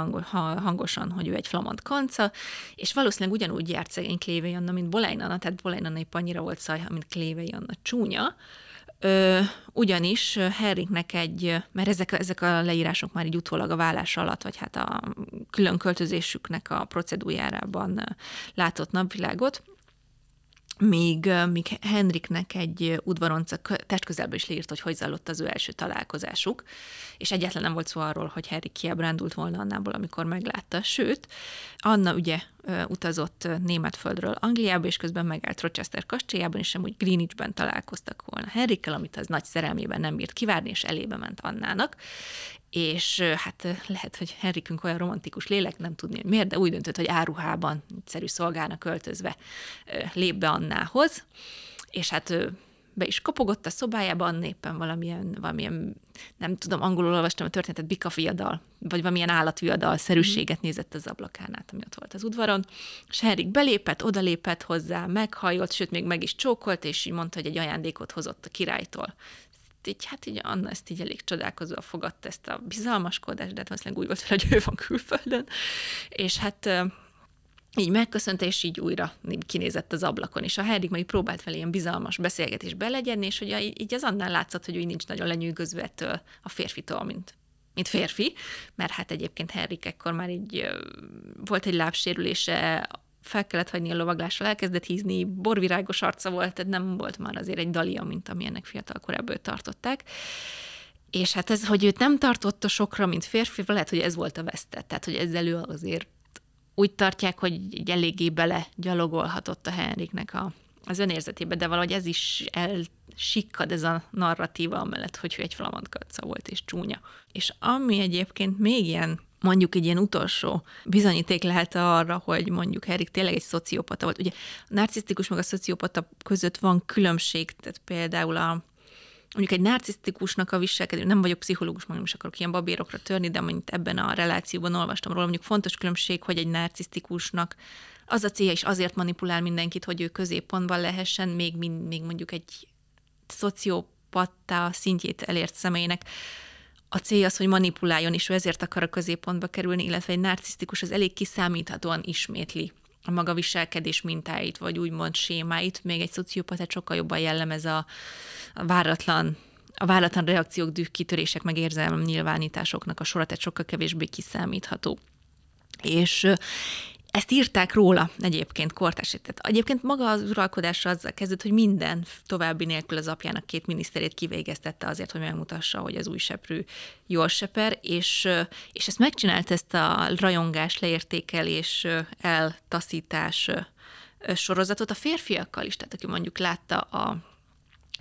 hangosan, hogy ő egy flamand kanca, és valószínűleg ugyanúgy járt szegény Klévei Anna, mint Bolein Anna, tehát Bolein Anna épp annyira volt szaj, mint Klévei Anna csúnya, Ö, ugyanis Henriknek egy, mert ezek, ezek a leírások már így utólag a vállás alatt, vagy hát a külön költözésüknek a procedújárában látott napvilágot, míg, míg Henriknek egy udvaronca testközelből is leírt, hogy hogy zajlott az ő első találkozásuk, és egyetlen nem volt szó arról, hogy Henrik kiábrándult volna annából, amikor meglátta. Sőt, Anna ugye utazott németföldről Angliába, és közben megállt Rochester kastélyában, és amúgy Greenwichben találkoztak volna Henrikkel, amit az nagy szerelmében nem bírt kivárni, és elébe ment Annának, és hát lehet, hogy Henrikünk olyan romantikus lélek, nem tudni, hogy miért, de úgy döntött, hogy áruhában, egyszerű szolgának öltözve lép be Annához, és hát be is kopogott a szobájában, éppen valamilyen, valamilyen, nem tudom, angolul olvastam a történetet, bikafiadal, vagy valamilyen állatviadal szerűséget nézett az ablakán át, ami ott volt az udvaron, és Henrik belépett, odalépett hozzá, meghajolt, sőt, még meg is csókolt, és így mondta, hogy egy ajándékot hozott a királytól. Így, hát így Anna ezt így elég csodálkozóan fogadta ezt a bizalmaskodást, de hát valószínűleg úgy volt fel, hogy ő van külföldön, és hát így megköszönte, és így újra kinézett az ablakon, és a Henrik meg próbált vele ilyen bizalmas beszélgetés belegyenni, és hogy így az annál látszott, hogy ő nincs nagyon lenyűgözve ettől a férfitől, mint, mint férfi, mert hát egyébként Henrik ekkor már így volt egy lábsérülése, fel kellett hagyni a lovaglásra, elkezdett hízni, borvirágos arca volt, tehát nem volt már azért egy dalia, mint amilyennek fiatal korábban tartották. És hát ez, hogy őt nem tartotta sokra, mint férfi, lehet, hogy ez volt a vesztett. Tehát, hogy ezzel ő azért úgy tartják, hogy egy eléggé bele gyalogolhatott a Henriknek a, az önérzetébe, de valahogy ez is elsikkad ez a narratíva amellett, hogy ő egy flamand volt és csúnya. És ami egyébként még ilyen mondjuk egy ilyen utolsó bizonyíték lehet arra, hogy mondjuk Erik tényleg egy szociopata volt. Ugye a narcisztikus meg a szociopata között van különbség, tehát például a mondjuk egy narcisztikusnak a viselkedő, nem vagyok pszichológus, mondjuk is akarok ilyen babérokra törni, de mondjuk ebben a relációban olvastam róla, mondjuk fontos különbség, hogy egy narcisztikusnak az a célja is azért manipulál mindenkit, hogy ő középpontban lehessen, még, még mondjuk egy szociopata szintjét elért személynek. A célja az, hogy manipuláljon, és ő ezért akar a középpontba kerülni, illetve egy narcisztikus az elég kiszámíthatóan ismétli a maga viselkedés mintáit, vagy úgymond sémáit, még egy szociopatát sokkal jobban jellemez a, a váratlan a váratlan reakciók, düh, kitörések, meg érzelem nyilvánításoknak a sora, tehát sokkal kevésbé kiszámítható. És ezt írták róla egyébként kortárs. Tehát egyébként maga az uralkodása azzal kezdett, hogy minden további nélkül az apjának két miniszterét kivégeztette azért, hogy megmutassa, hogy az új seprű jól seper, és, és ezt megcsinált ezt a rajongás, leértékelés, eltaszítás sorozatot a férfiakkal is, tehát aki mondjuk látta a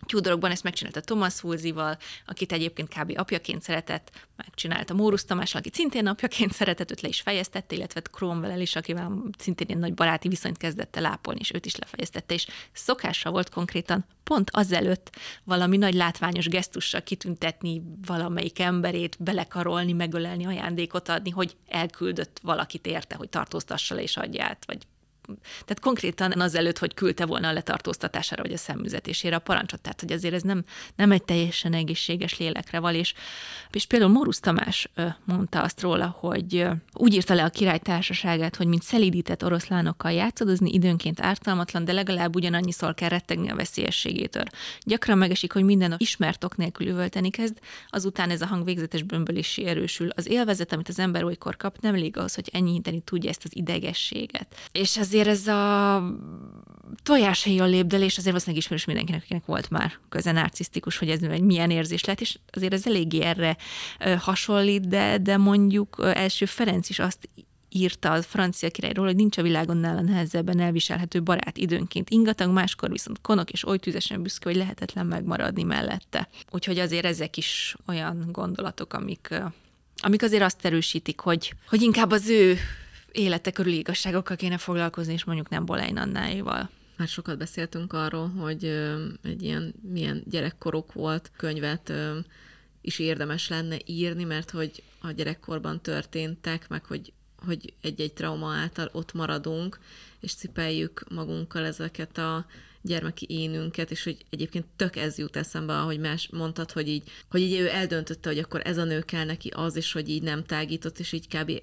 Tudorokban ezt megcsinálta Thomas Woolsey-val, akit egyébként kb. apjaként szeretett, megcsinálta Mórus Tamás, akit szintén apjaként szeretett, őt le is fejeztette, illetve cromwell is, akivel szintén egy nagy baráti viszonyt kezdett el ápolni, és őt is lefejeztette, és szokása volt konkrétan pont azelőtt valami nagy látványos gesztussal kitüntetni valamelyik emberét, belekarolni, megölelni, ajándékot adni, hogy elküldött valakit érte, hogy tartóztassa le és adja át, vagy tehát konkrétan azelőtt, hogy küldte volna a letartóztatására vagy a szemműzetésére a parancsot. Tehát, hogy azért ez nem, nem egy teljesen egészséges lélekre val, és, és például Morusz Tamás mondta azt róla, hogy úgy írta le a király társaságát, hogy mint szelídített oroszlánokkal játszadozni, időnként ártalmatlan, de legalább ugyanannyiszor kell rettegni a veszélyességétől. Gyakran megesik, hogy minden ismert ok nélkül üvölteni kezd, azután ez a hang végzetes bömbölésé erősül. Az élvezet, amit az ember olykor kap, nem elég ahhoz, hogy enyhíteni tudja ezt az idegességet. És az azért ez a tojáshelyi a lépdelés azért valószínűleg ismerős mindenkinek, akinek volt már köze narcisztikus, hogy ez milyen érzés lett, és azért ez eléggé erre hasonlít, de, de mondjuk első Ferenc is azt írta a francia királyról, hogy nincs a világon nála nehezebben elviselhető barát időnként ingatag, máskor viszont konok és oly tüzesen büszke, hogy lehetetlen megmaradni mellette. Úgyhogy azért ezek is olyan gondolatok, amik, amik azért azt erősítik, hogy, hogy inkább az ő élete körül igazságokkal kéne foglalkozni, és mondjuk nem Bolein Annáival. Már sokat beszéltünk arról, hogy egy ilyen milyen gyerekkorok volt könyvet is érdemes lenne írni, mert hogy a gyerekkorban történtek, meg hogy, hogy egy-egy trauma által ott maradunk, és cipeljük magunkkal ezeket a gyermeki énünket, és hogy egyébként tök ez jut eszembe, ahogy más mondtad, hogy így, hogy így ő eldöntötte, hogy akkor ez a nő kell neki az, és hogy így nem tágított, és így kb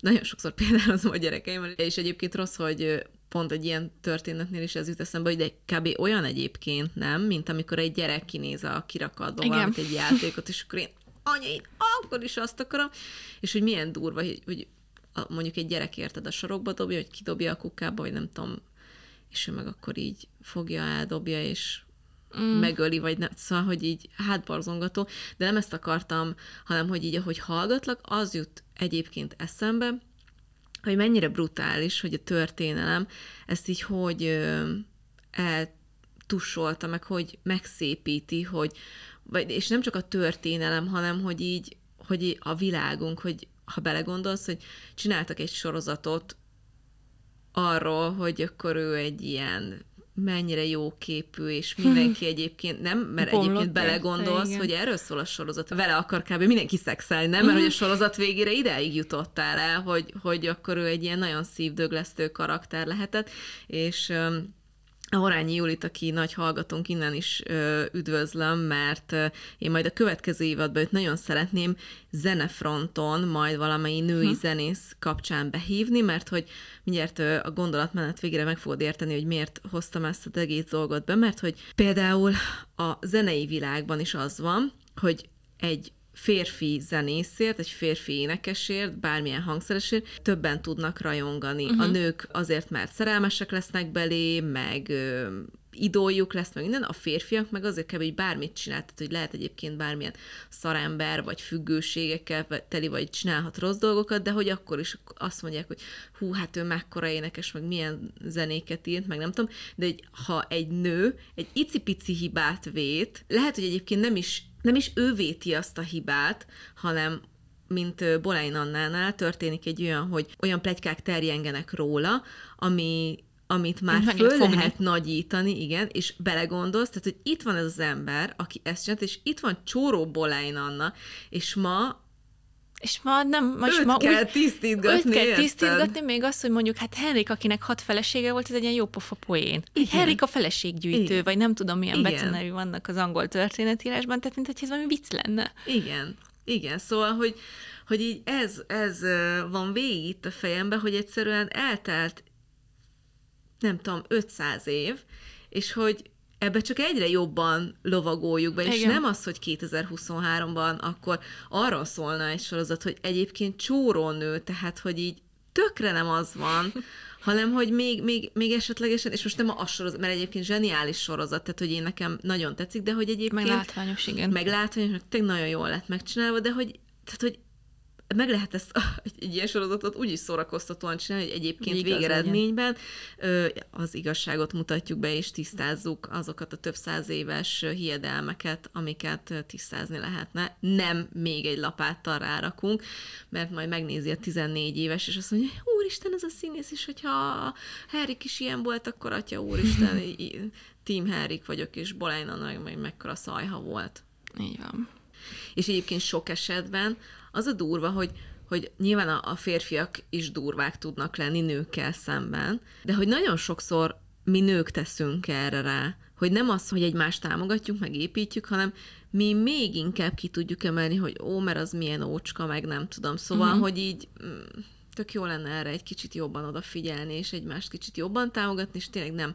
nagyon sokszor példálozom a gyerekeimmel, és egyébként rossz, hogy pont egy ilyen történetnél is ez jut eszembe, hogy de kb. olyan egyébként nem, mint amikor egy gyerek kinéz a kirakatba valamit, egy játékot, és akkor én, anya, én akkor is azt akarom, és hogy milyen durva, hogy, hogy mondjuk egy gyerek érted a sarokba dobja, hogy kidobja a kukába, vagy nem tudom, és ő meg akkor így fogja, eldobja, és mm. megöli, vagy nem, szóval, hogy így hátbarzongató, de nem ezt akartam, hanem, hogy így, ahogy hallgatlak, az jut egyébként eszembe, hogy mennyire brutális, hogy a történelem ezt így hogy eltussolta, meg hogy megszépíti, hogy, vagy, és nem csak a történelem, hanem hogy így, hogy a világunk, hogy ha belegondolsz, hogy csináltak egy sorozatot arról, hogy akkor ő egy ilyen mennyire jó képű, és <laughs> mindenki egyébként nem, mert Bomlott egyébként belegondolsz, igen. hogy erről szól a sorozat. Vele akar kb. mindenki szexelni, nem? Mert hogy a <laughs> sorozat végére ideig jutottál el, hogy, hogy akkor ő egy ilyen nagyon szívdöglesztő karakter lehetett, és a Horányi Julit, aki nagy hallgatónk, innen is ö, üdvözlöm, mert ö, én majd a következő évadban őt nagyon szeretném zenefronton, majd valamely női hm. zenész kapcsán behívni, mert hogy mindjárt ö, a gondolatmenet végére meg fogod érteni, hogy miért hoztam ezt az egész dolgot be, mert hogy például a zenei világban is az van, hogy egy férfi zenészért, egy férfi énekesért, bármilyen hangszeresért többen tudnak rajongani. Uh-huh. A mhm. nők azért, mert szerelmesek lesznek belé, meg ö, idójuk lesz, meg minden, a férfiak meg azért kell, hogy bármit csinál, tehát hogy lehet egyébként bármilyen szarember, vagy függőségekkel teli, vagy csinálhat rossz dolgokat, de hogy akkor is azt mondják, hogy hú, hát ő mekkora énekes, meg milyen zenéket írt, meg nem tudom, de egy, ha egy nő egy icipici hibát vét, lehet, hogy egyébként nem is nem is ő véti azt a hibát, hanem mint Bolein Annánál történik egy olyan, hogy olyan plegykák terjengenek róla, ami amit már Meg föl lehet, nagyítani, igen, és belegondolsz, tehát, hogy itt van ez az ember, aki ezt csinált, és itt van Csóró Bolein Anna, és ma És ma nem, most ma kell úgy, tisztítgatni, őt kell érted? tisztítgatni, még az, hogy mondjuk hát Henrik, akinek hat felesége volt, ez egy ilyen jó pofa poén. Igen. Henrik a feleséggyűjtő, Igen. vagy nem tudom milyen becenevű vannak az angol történetírásban, tehát mint hogy ez valami vicc lenne. Igen, igen, szóval, hogy, hogy így ez, ez van végig itt a fejemben, hogy egyszerűen eltelt, nem tudom, 500 év, és hogy ebbe csak egyre jobban lovagoljuk be, és Igen. nem az, hogy 2023-ban akkor arról szólna egy sorozat, hogy egyébként csórónő, tehát, hogy így tökre nem az van, <laughs> hanem hogy még, még, még esetlegesen, és most nem a sorozat, mert egyébként zseniális sorozat, tehát hogy én nekem nagyon tetszik, de hogy egyébként Meg látványos, igen. meg látványos, meg nagyon jól lett megcsinálva, de hogy, tehát, hogy meg lehet ezt egy, egy ilyen sorozatot úgy is szórakoztatóan csinálni, hogy egyébként Igaz végeredményben az igazságot mutatjuk be, és tisztázzuk azokat a több száz éves hiedelmeket, amiket tisztázni lehetne. Nem még egy lapáttal rárakunk, mert majd megnézi a 14 éves, és azt mondja, úristen, ez a színész, és hogyha Harry is ilyen volt, akkor atya úristen, <laughs> Team Harry vagyok, és Bolajna meg mekkora szajha volt. Így van. És egyébként sok esetben az a durva, hogy, hogy nyilván a, a férfiak is durvák tudnak lenni nőkkel szemben, de hogy nagyon sokszor mi nők teszünk erre rá, hogy nem az, hogy egymást támogatjuk, meg építjük, hanem mi még inkább ki tudjuk emelni, hogy ó, mert az milyen ócska, meg nem tudom. Szóval, uh-huh. hogy így mm, tök jó lenne erre egy kicsit jobban odafigyelni, és egymást kicsit jobban támogatni, és tényleg nem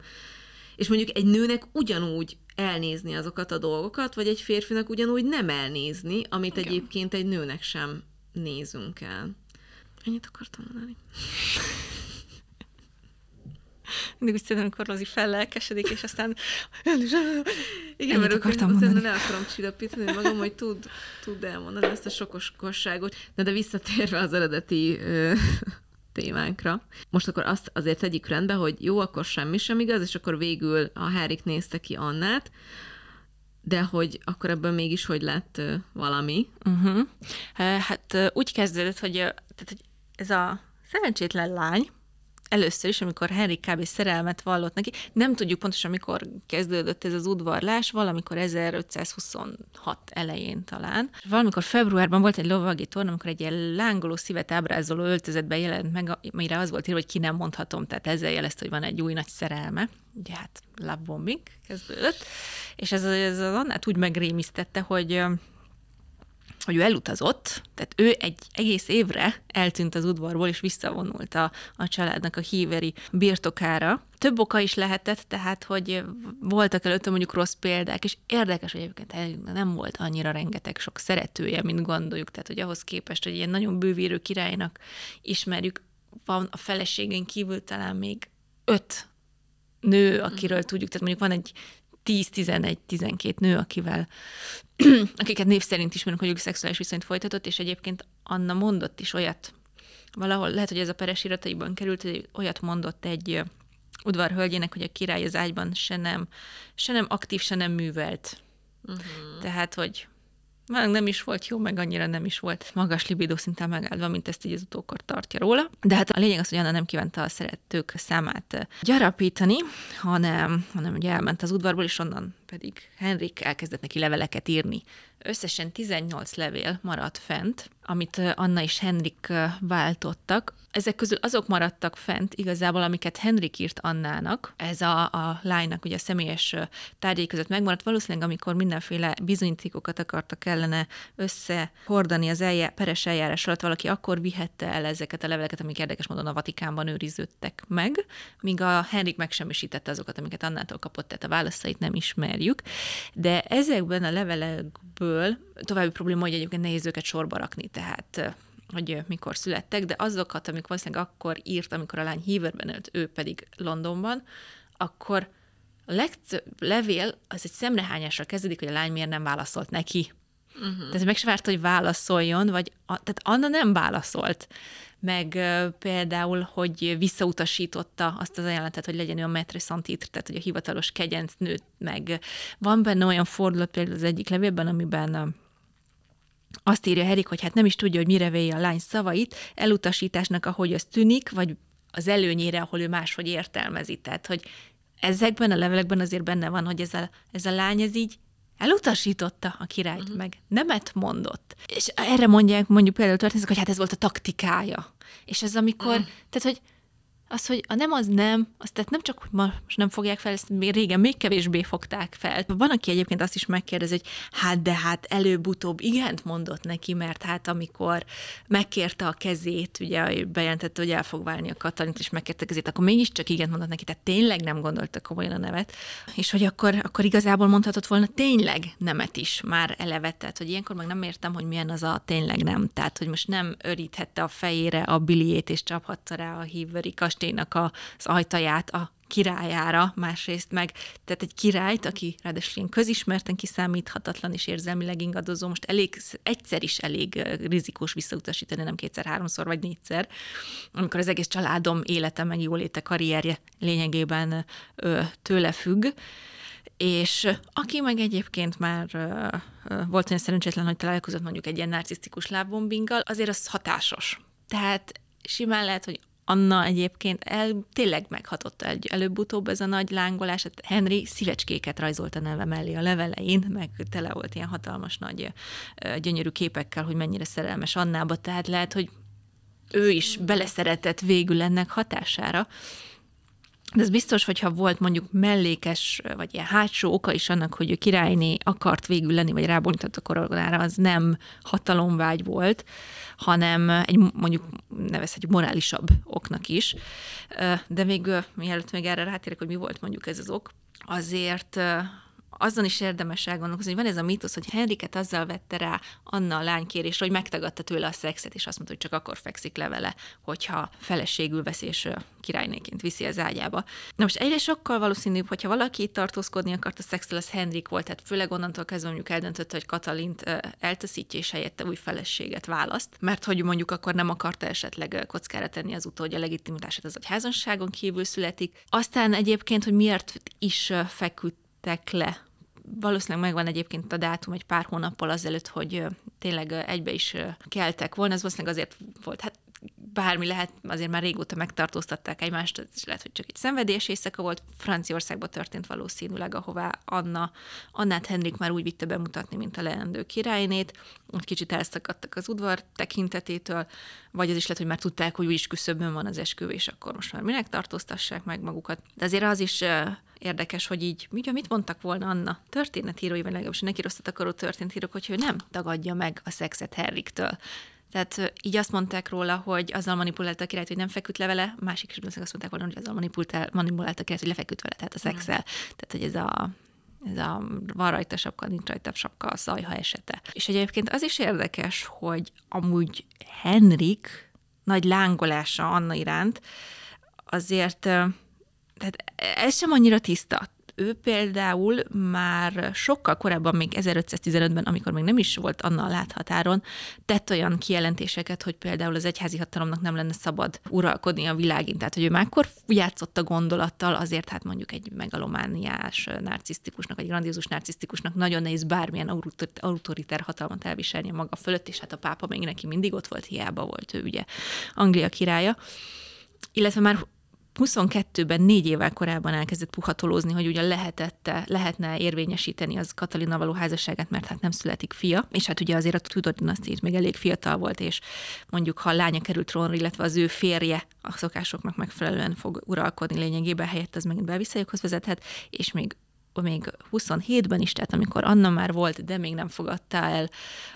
és mondjuk egy nőnek ugyanúgy elnézni azokat a dolgokat, vagy egy férfinak ugyanúgy nem elnézni, amit Igen. Egyébként egy nőnek sem nézünk el. Ennyit akartam mondani. Mindig úgy szerintem, amikor Rozi fellelkesedik, és aztán <laughs> Igen, Ennyit mert akartam utána le akarom csillapítani magam, hogy tud, tud elmondani ezt a sokosságot. Na de visszatérve az eredeti témánkra. Most akkor azt azért tegyük rendbe, hogy jó, akkor semmi sem igaz, és akkor végül a Hárik nézte ki Annát, de hogy akkor ebből mégis hogy lett valami. Uh-huh. Hát úgy kezdődött, hogy, tehát, hogy ez a szerencsétlen lány, először is, amikor Henry kb. szerelmet vallott neki, nem tudjuk pontosan, mikor kezdődött ez az udvarlás, valamikor 1526 elején talán. Valamikor februárban volt egy lovagi torna, amikor egy ilyen lángoló szívet ábrázoló öltözetben jelent meg, amire az volt írva, hogy ki nem mondhatom, tehát ezzel jelezte, hogy van egy új nagy szerelme. Ugye hát love bombing kezdődött, és ez, ez az Annát úgy megrémisztette, hogy hogy ő elutazott, tehát ő egy egész évre eltűnt az udvarból, és visszavonult a, a családnak a híveri birtokára. Több oka is lehetett, tehát, hogy voltak előtte mondjuk rossz példák, és érdekes, hogy egyébként nem volt annyira rengeteg sok szeretője, mint gondoljuk, tehát, hogy ahhoz képest, hogy ilyen nagyon bővírő királynak ismerjük, van a feleségén kívül talán még öt nő, akiről tudjuk, tehát mondjuk van egy 10-11-12 nő, akivel, <clears throat> akiket név szerint ismerünk, hogy ők szexuális viszonyt folytatott, és egyébként Anna mondott is olyat, valahol, lehet, hogy ez a peres irataiban került, hogy olyat mondott egy udvarhölgyének, hogy a király az ágyban se nem, se nem aktív, se nem művelt. Uh-huh. Tehát, hogy meg nem is volt jó, meg annyira nem is volt magas libidó szinten megáldva, mint ezt így az utókor tartja róla. De hát a lényeg az, hogy Anna nem kívánta a szeretők számát eh, gyarapítani, hanem, hanem ugye elment az udvarból, és onnan pedig Henrik elkezdett neki leveleket írni. Összesen 18 levél maradt fent, amit Anna és Henrik váltottak. Ezek közül azok maradtak fent igazából, amiket Henrik írt Annának. Ez a, a lánynak ugye a személyes tárgyai között megmaradt. Valószínűleg, amikor mindenféle bizonyítékokat akartak ellene összehordani az eljá, peres eljárás alatt, valaki akkor vihette el ezeket a leveleket, amik érdekes módon a Vatikánban őriződtek meg, míg a Henrik megsemmisítette azokat, amiket Annától kapott, tehát a válaszait nem ismerjük. De ezekben a levelekből további probléma, hogy egyébként nehéz őket sorba rakni, tehát hogy mikor születtek, de azokat, amik valószínűleg akkor írt, amikor a lány Híverben élt, ő pedig Londonban, akkor a legtöbb levél az egy szemrehányásra kezdődik, hogy a lány miért nem válaszolt neki. Uh-huh. Tehát meg se várta, hogy válaszoljon, vagy a, tehát Anna nem válaszolt. Meg például, hogy visszautasította azt az ajánlatot, hogy legyen ő a metre szantitre, tehát hogy a hivatalos kegyenc nőt, meg van benne olyan fordulat például az egyik levélben, amiben azt írja Herik, hogy hát nem is tudja, hogy mire véje a lány szavait, elutasításnak, ahogy az tűnik, vagy az előnyére, ahol ő máshogy értelmezi. Tehát, hogy ezekben a levelekben azért benne van, hogy ez a, ez a lány, ez így elutasította a királyt, uh-huh. meg nemet mondott. És erre mondják mondjuk például történetek, hogy hát ez volt a taktikája. És ez amikor, uh-huh. tehát hogy az, hogy a nem az nem, az tehát nem csak, hogy most nem fogják fel, ezt még régen még kevésbé fogták fel. Van, aki egyébként azt is megkérdezi, hogy hát de hát előbb-utóbb igent mondott neki, mert hát amikor megkérte a kezét, ugye bejelentette, hogy el fog válni a Katalint, és megkérte a kezét, akkor mégiscsak igent mondott neki, tehát tényleg nem gondolta komolyan a nevet, és hogy akkor, akkor igazából mondhatott volna tényleg nemet is már eleve, tehát hogy ilyenkor meg nem értem, hogy milyen az a tényleg nem, tehát hogy most nem öríthette a fejére a biliét, és csaphatta rá a hívőri kastélynak az ajtaját a királyára, másrészt meg, tehát egy királyt, aki ráadásul ilyen közismerten kiszámíthatatlan és érzelmileg ingadozó, most elég, egyszer is elég rizikós visszautasítani, nem kétszer, háromszor vagy négyszer, amikor az egész családom élete, meg jóléte, karrierje lényegében ö, tőle függ, és aki meg egyébként már uh, volt olyan szerencsétlen, hogy találkozott mondjuk egy ilyen narcisztikus lábbombinggal, azért az hatásos. Tehát simán lehet, hogy Anna egyébként el, tényleg meghatotta egy előbb-utóbb ez a nagy lángolás. Hát Henry szívecskéket rajzolt a neve mellé a levelein, meg tele volt ilyen hatalmas nagy gyönyörű képekkel, hogy mennyire szerelmes Annába, tehát lehet, hogy ő is beleszeretett végül ennek hatására. De ez biztos, hogyha volt mondjuk mellékes, vagy ilyen hátsó oka is annak, hogy ő királyné akart végül lenni, vagy rábonyított a koronára, az nem hatalomvágy volt, hanem egy mondjuk nevezhetjük morálisabb oknak is. De még mielőtt még erre rátérek, hogy mi volt mondjuk ez az ok, azért azon is érdemes elgondolkozni, hogy van ez a mítosz, hogy Henriket azzal vette rá Anna a lánykérésre, hogy megtagadta tőle a szexet, és azt mondta, hogy csak akkor fekszik le vele, hogyha feleségül vesz és királynéként viszi az ágyába. Na most egyre sokkal valószínűbb, hogyha valaki itt tartózkodni akart a szextel, az Henrik volt, tehát főleg onnantól kezdve mondjuk eldöntötte, hogy Katalint eltaszítja és helyette új feleséget választ, mert hogy mondjuk akkor nem akarta esetleg kockára tenni az utódja legitimitását, az egy házasságon kívül születik. Aztán egyébként, hogy miért is feküdtek le valószínűleg megvan egyébként a dátum egy pár hónappal azelőtt, hogy tényleg egybe is keltek volna, ez valószínűleg azért volt, hát bármi lehet, azért már régóta megtartóztatták egymást, ez is lehet, hogy csak egy szenvedélyes éjszaka volt. Franciaországban történt valószínűleg, ahová Anna, Annát Henrik már úgy vitte bemutatni, mint a leendő királynét. Ott kicsit elszakadtak az udvar tekintetétől, vagy az is lehet, hogy már tudták, hogy úgyis küszöbön van az esküvő, és akkor most már minek tartóztassák meg magukat. De azért az is érdekes, hogy így, ugye, mit mondtak volna Anna történetírói, vagy legalábbis neki rosszat akaró történetírok, hogy ő nem tagadja meg a szexet Henriktől. Tehát így azt mondták róla, hogy azzal manipulálta a királyt, hogy nem feküdt le vele, másik is azt mondták volna, hogy azzal manipulálta a királyt, hogy lefeküdt vele, tehát a szexel. Mm. Tehát, hogy ez a ez a van rajta sapka, nincs rajta sapka, a szajha esete. És egyébként az is érdekes, hogy amúgy Henrik nagy lángolása Anna iránt azért tehát ez sem annyira tiszta ő például már sokkal korábban, még 1515-ben, amikor még nem is volt Anna a láthatáron, tett olyan kijelentéseket, hogy például az egyházi hatalomnak nem lenne szabad uralkodni a világin. Tehát, hogy ő már akkor játszott a gondolattal, azért hát mondjuk egy megalomániás narcisztikusnak, egy grandiózus narcisztikusnak nagyon nehéz bármilyen autoritár hatalmat elviselni maga fölött, és hát a pápa még neki mindig ott volt, hiába volt ő ugye Anglia királya illetve már 22-ben négy évvel korábban elkezdett puhatolózni, hogy ugye lehetette, lehetne érvényesíteni az Katalina való házasságát, mert hát nem születik fia, és hát ugye azért a Tudor dinasztiát még elég fiatal volt, és mondjuk ha a lánya került trónra, illetve az ő férje a szokásoknak megfelelően fog uralkodni lényegében helyett, az megint belviszályokhoz vezethet, és még még 27-ben is, tehát amikor Anna már volt, de még nem fogadta el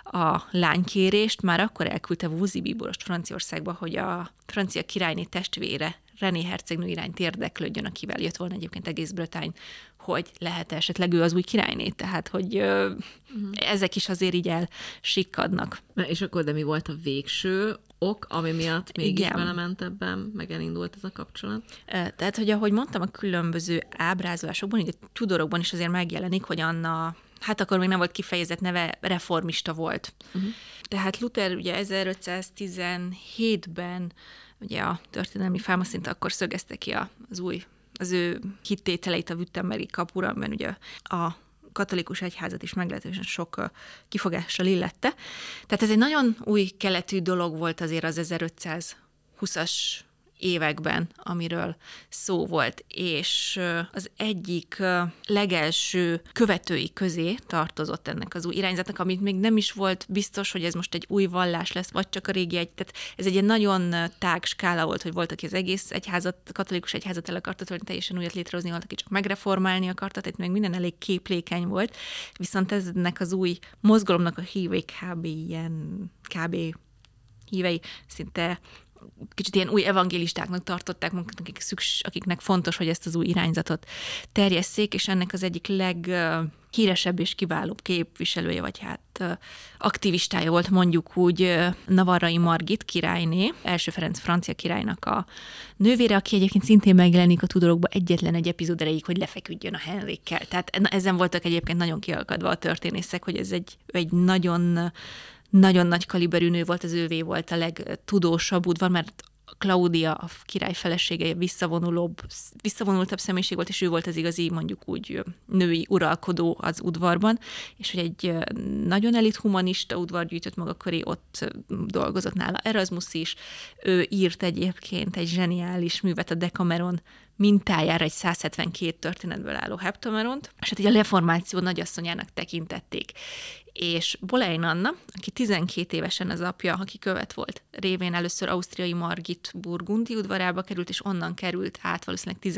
a lánykérést, már akkor elküldte Vúzi bíborost Franciaországba, hogy a francia királyné testvére René hercegnő irányt érdeklődjön, akivel jött volna egyébként egész Brötány, hogy lehet esetleg ő az új királyné, tehát hogy ö, uh-huh. ezek is azért így elsikkadnak. Na, és akkor de mi volt a végső ok, ami miatt még Igen. belement ebben, meg elindult ez a kapcsolat? Tehát, hogy ahogy mondtam, a különböző ábrázolásokban, így a Tudorokban is azért megjelenik, hogy Anna hát akkor még nem volt kifejezett neve, reformista volt. Uh-huh. Tehát Luther ugye 1517-ben ugye a történelmi fámaszint akkor szögezte ki az új, az ő hittételeit a Württembergi kapura, mert ugye a katolikus egyházat is meglehetősen sok kifogással illette. Tehát ez egy nagyon új keletű dolog volt azért az 1520-as években, amiről szó volt, és az egyik legelső követői közé tartozott ennek az új irányzatnak, amit még nem is volt biztos, hogy ez most egy új vallás lesz, vagy csak a régi egy, tehát ez egy nagyon tág skála volt, hogy volt, aki az egész egyházat, katolikus egyházat el akarta törni, teljesen újat létrehozni, volt, aki csak megreformálni akarta, tehát még minden elég képlékeny volt, viszont eznek az új mozgalomnak a hívei kb. ilyen, kb. hívei szinte kicsit ilyen új evangélistáknak tartották magukat, akik szüks, akiknek fontos, hogy ezt az új irányzatot terjesszék, és ennek az egyik leghíresebb és kiválóbb képviselője, vagy hát aktivistája volt mondjuk úgy Navarrai Margit királyné, első Ferenc francia királynak a nővére, aki egyébként szintén megjelenik a tudorokba egyetlen egy epizód erejéig, hogy lefeküdjön a Henrikkel. Tehát ezen voltak egyébként nagyon kialkadva a történészek, hogy ez egy, egy nagyon nagyon nagy kaliberű nő volt, az ővé volt a legtudósabb udvar, mert Claudia, a király felesége visszavonulóbb, visszavonultabb személyiség volt, és ő volt az igazi, mondjuk úgy női uralkodó az udvarban, és hogy egy nagyon elit humanista udvar gyűjtött maga köré, ott dolgozott nála Erasmus is, ő írt egyébként egy zseniális művet a Decameron mintájára egy 172 történetből álló heptameront, és hát így a reformáció nagyasszonyának tekintették. És Bolein Anna, aki 12 évesen az apja, aki követ volt, révén először ausztriai Margit Burgundi udvarába került, és onnan került át valószínűleg 10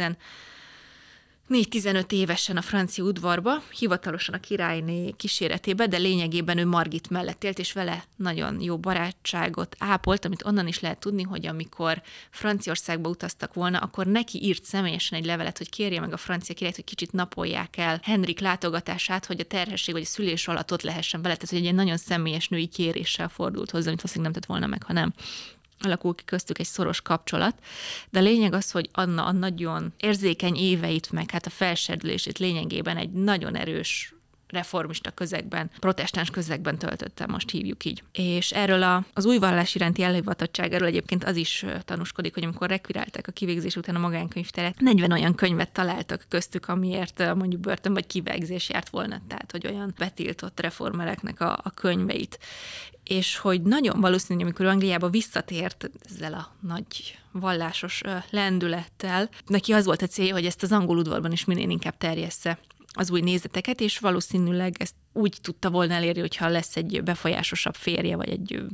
4-15 évesen a francia udvarba, hivatalosan a királyné kíséretébe, de lényegében ő Margit mellett élt, és vele nagyon jó barátságot ápolt, amit onnan is lehet tudni, hogy amikor Franciaországba utaztak volna, akkor neki írt személyesen egy levelet, hogy kérje meg a francia királyt, hogy kicsit napolják el Henrik látogatását, hogy a terhesség vagy a szülés alatt ott lehessen vele, tehát hogy egy nagyon személyes női kéréssel fordult hozzá, amit valószínűleg nem tett volna meg, ha nem alakul ki köztük egy szoros kapcsolat, de a lényeg az, hogy Anna a nagyon érzékeny éveit, meg hát a felserdülését lényegében egy nagyon erős reformista közegben, protestáns közegben töltötte, most hívjuk így. És erről a, az új vallás iránti elhivatottság, erről egyébként az is tanúskodik, hogy amikor rekvirálták a kivégzés után a magánkönyvteret, 40 olyan könyvet találtak köztük, amiért mondjuk börtön vagy kivégzés járt volna, tehát hogy olyan betiltott reformereknek a, a könyveit és hogy nagyon valószínű, amikor Angliába visszatért ezzel a nagy vallásos lendülettel, neki az volt a célja, hogy ezt az angol udvarban is minél inkább terjessze az új nézeteket, és valószínűleg ezt úgy tudta volna elérni, hogyha lesz egy befolyásosabb férje, vagy egy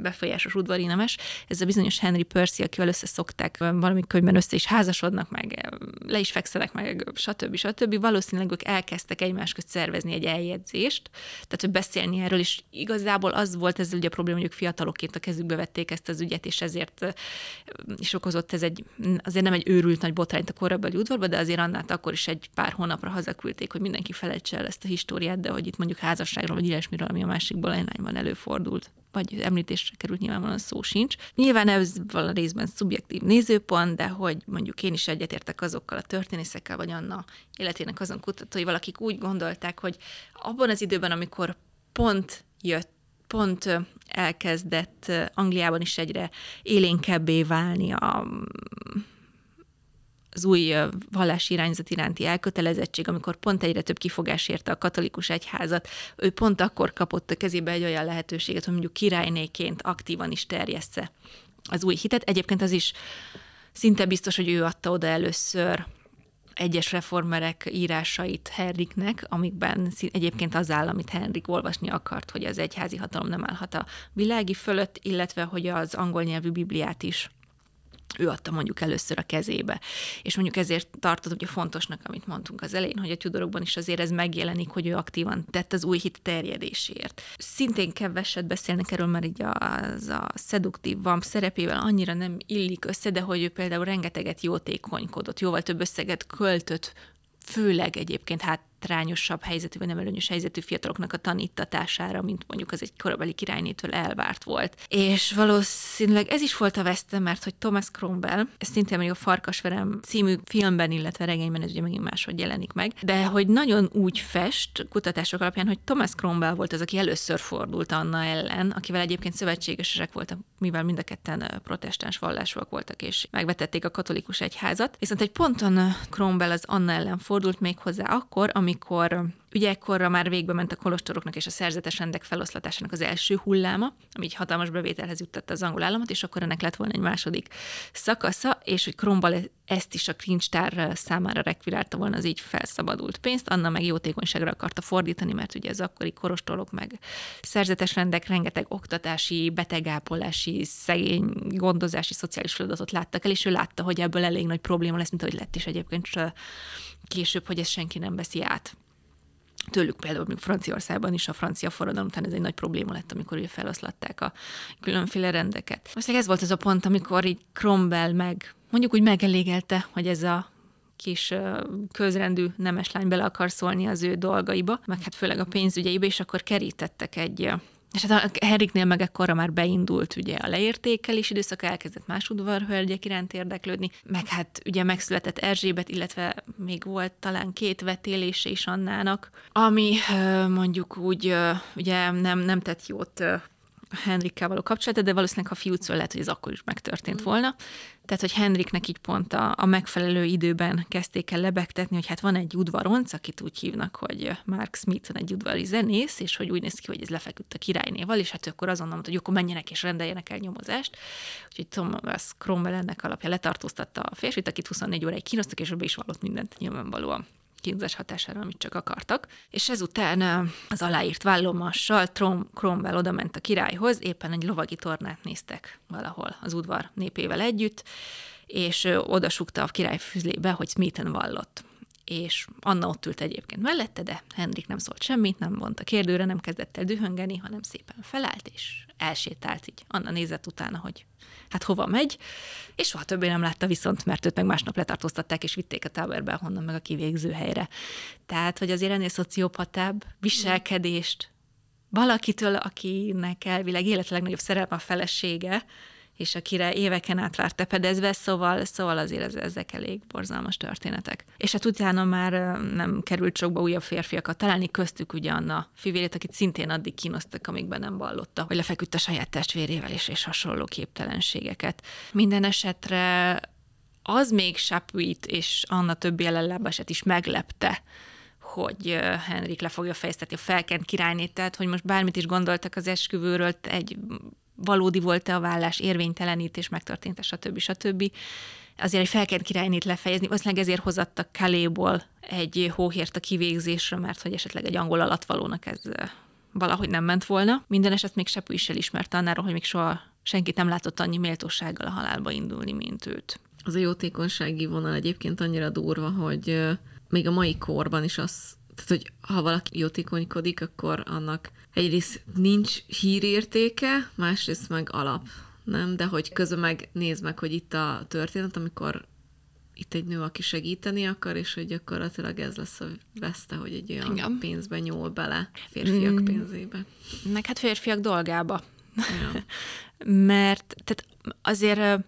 befolyásos udvari nemes. Ez a bizonyos Henry Percy, akivel összeszokták valami könyvben össze is házasodnak, meg le is fekszenek, meg stb. stb. Valószínűleg ők elkezdtek egymás közt szervezni egy eljegyzést, tehát hogy beszélni erről, és igazából az volt ez ugye a probléma, hogy ők fiatalokként a kezükbe vették ezt az ügyet, és ezért is okozott ez egy, azért nem egy őrült nagy botrányt a korabeli udvarba, de azért annál akkor is egy pár hónapra hazaküldték, hogy mindenki felejtse el ezt a históriát, de hogy itt mondjuk házasságról vagy ilyesmiről, ami a másikból lányban előfordult vagy említésre került, nyilvánvalóan szó sincs. Nyilván ez vala részben szubjektív nézőpont, de hogy mondjuk én is egyetértek azokkal a történészekkel, vagy Anna életének azon kutatói, valakik úgy gondolták, hogy abban az időben, amikor pont jött pont elkezdett Angliában is egyre élénkebbé válni a az új vallási irányzat iránti elkötelezettség, amikor pont egyre több kifogás érte a katolikus egyházat, ő pont akkor kapott a kezébe egy olyan lehetőséget, hogy mondjuk királynéként aktívan is terjessze az új hitet. Egyébként az is szinte biztos, hogy ő adta oda először egyes reformerek írásait Henriknek, amikben egyébként az áll, amit Henrik olvasni akart, hogy az egyházi hatalom nem állhat a világi fölött, illetve hogy az angol nyelvű Bibliát is ő adta mondjuk először a kezébe. És mondjuk ezért tartott ugye fontosnak, amit mondtunk az elején, hogy a Tudorokban is azért ez megjelenik, hogy ő aktívan tett az új hit terjedésért. Szintén keveset beszélnek erről, mert így az a szeduktív vamp szerepével annyira nem illik össze, de hogy ő például rengeteget jótékonykodott, jóval több összeget költött főleg egyébként hát hátrányosabb helyzetű, vagy nem előnyös helyzetű fiataloknak a tanítatására, mint mondjuk az egy korabeli királynétől elvárt volt. És valószínűleg ez is volt a veszte, mert hogy Thomas Cromwell, ez szintén még a Farkasverem című filmben, illetve regényben ez ugye megint máshogy jelenik meg, de hogy nagyon úgy fest kutatások alapján, hogy Thomas Cromwell volt az, aki először fordult Anna ellen, akivel egyébként szövetségesek voltak, mivel mind a ketten protestáns vallásúak voltak, és megvetették a katolikus egyházat. Viszont egy ponton Cromwell az Anna ellen fordult még hozzá akkor, amikor amikor Ugye ekkorra már végbe ment a kolostoroknak és a szerzetes rendek feloszlatásának az első hulláma, ami egy hatalmas bevételhez juttatta az angol államot, és akkor ennek lett volna egy második szakasza, és hogy Krombal ezt is a kincstár számára rekvirálta volna az így felszabadult pénzt, Anna meg jótékonyságra akarta fordítani, mert ugye az akkori korostolok meg szerzetes rendek rengeteg oktatási, betegápolási, szegény, gondozási, szociális feladatot láttak el, és ő látta, hogy ebből elég nagy probléma lesz, mint ahogy lett is egyébként később, hogy ezt senki nem veszi át tőlük például még Franciaországban is a francia forradalom után ez egy nagy probléma lett, amikor ugye feloszlatták a különféle rendeket. Most ez volt az a pont, amikor így Cromwell meg, mondjuk úgy megelégelte, hogy ez a kis közrendű nemeslány bele akar szólni az ő dolgaiba, meg hát főleg a pénzügyeibe, és akkor kerítettek egy és hát a Henriknél meg ekkora már beindult ugye a leértékelés időszak, elkezdett más udvarhölgyek iránt érdeklődni, meg hát ugye megszületett Erzsébet, illetve még volt talán két vetélése is Annának, ami mondjuk úgy ugye nem, nem tett jót Henrikkel való kapcsolata, de valószínűleg ha fiút szól, lehet, hogy ez akkor is megtörtént mm. volna. Tehát, hogy Henriknek így pont a, a megfelelő időben kezdték el lebegtetni, hogy hát van egy udvaronc, akit úgy hívnak, hogy Mark Smith, egy udvari zenész, és hogy úgy néz ki, hogy ez lefeküdt a királynéval, és hát akkor azonnal mondta, hogy akkor menjenek és rendeljenek el nyomozást. Úgyhogy Thomas Cromwell ennek alapja letartóztatta a férfit, akit 24 óráig kínoztak, és be is vallott mindent nyilvánvalóan kínzás hatására, amit csak akartak. És ezután az aláírt vállomassal Trom, Cromwell oda ment a királyhoz, éppen egy lovagi tornát néztek valahol az udvar népével együtt, és oda sukta a király füzlébe, hogy Smithen vallott és Anna ott ült egyébként mellette, de Henrik nem szólt semmit, nem mondta kérdőre, nem kezdett el dühöngeni, hanem szépen felállt, és elsétált így. Anna nézett utána, hogy hát hova megy, és soha többé nem látta viszont, mert őt meg másnap letartóztatták, és vitték a táborba, honnan meg a kivégző helyre. Tehát, hogy azért ennél szociopatább viselkedést valakitől, akinek elvileg életleg legnagyobb szerelme a felesége, és akire éveken át várt tepedezve, szóval, szóval azért ez, ezek elég borzalmas történetek. És hát utána már nem került sokba újabb férfiakat találni, köztük ugye Anna fivérét, akit szintén addig kínoztak, amíg be nem vallotta, hogy lefeküdt a saját testvérével és, és hasonló képtelenségeket. Minden esetre az még Sapuit és Anna többi ellenlábását is meglepte, hogy Henrik le fogja fejeztetni a felkent királynét, tehát hogy most bármit is gondoltak az esküvőről, egy valódi volt-e a vállás, érvénytelenítés megtörtént, stb. stb. Azért egy felkent királynét lefejezni, valószínűleg ezért hozattak Kaléból egy hóhért a kivégzésre, mert hogy esetleg egy angol alatvalónak ez valahogy nem ment volna. Minden eset még Sepu is elismerte annáról, hogy még soha senkit nem látott annyi méltósággal a halálba indulni, mint őt. Az a jótékonysági vonal egyébként annyira durva, hogy még a mai korban is az tehát, hogy ha valaki jótékonykodik, akkor annak egyrészt nincs hírértéke, másrészt meg alap, nem? De hogy közben meg nézd meg, hogy itt a történet, amikor itt egy nő, aki segíteni akar, és hogy gyakorlatilag ez lesz a veszte, hogy egy olyan Igen. pénzbe nyúl bele, férfiak mm. pénzébe. Meg hát férfiak dolgába. Ja. <laughs> Mert tehát azért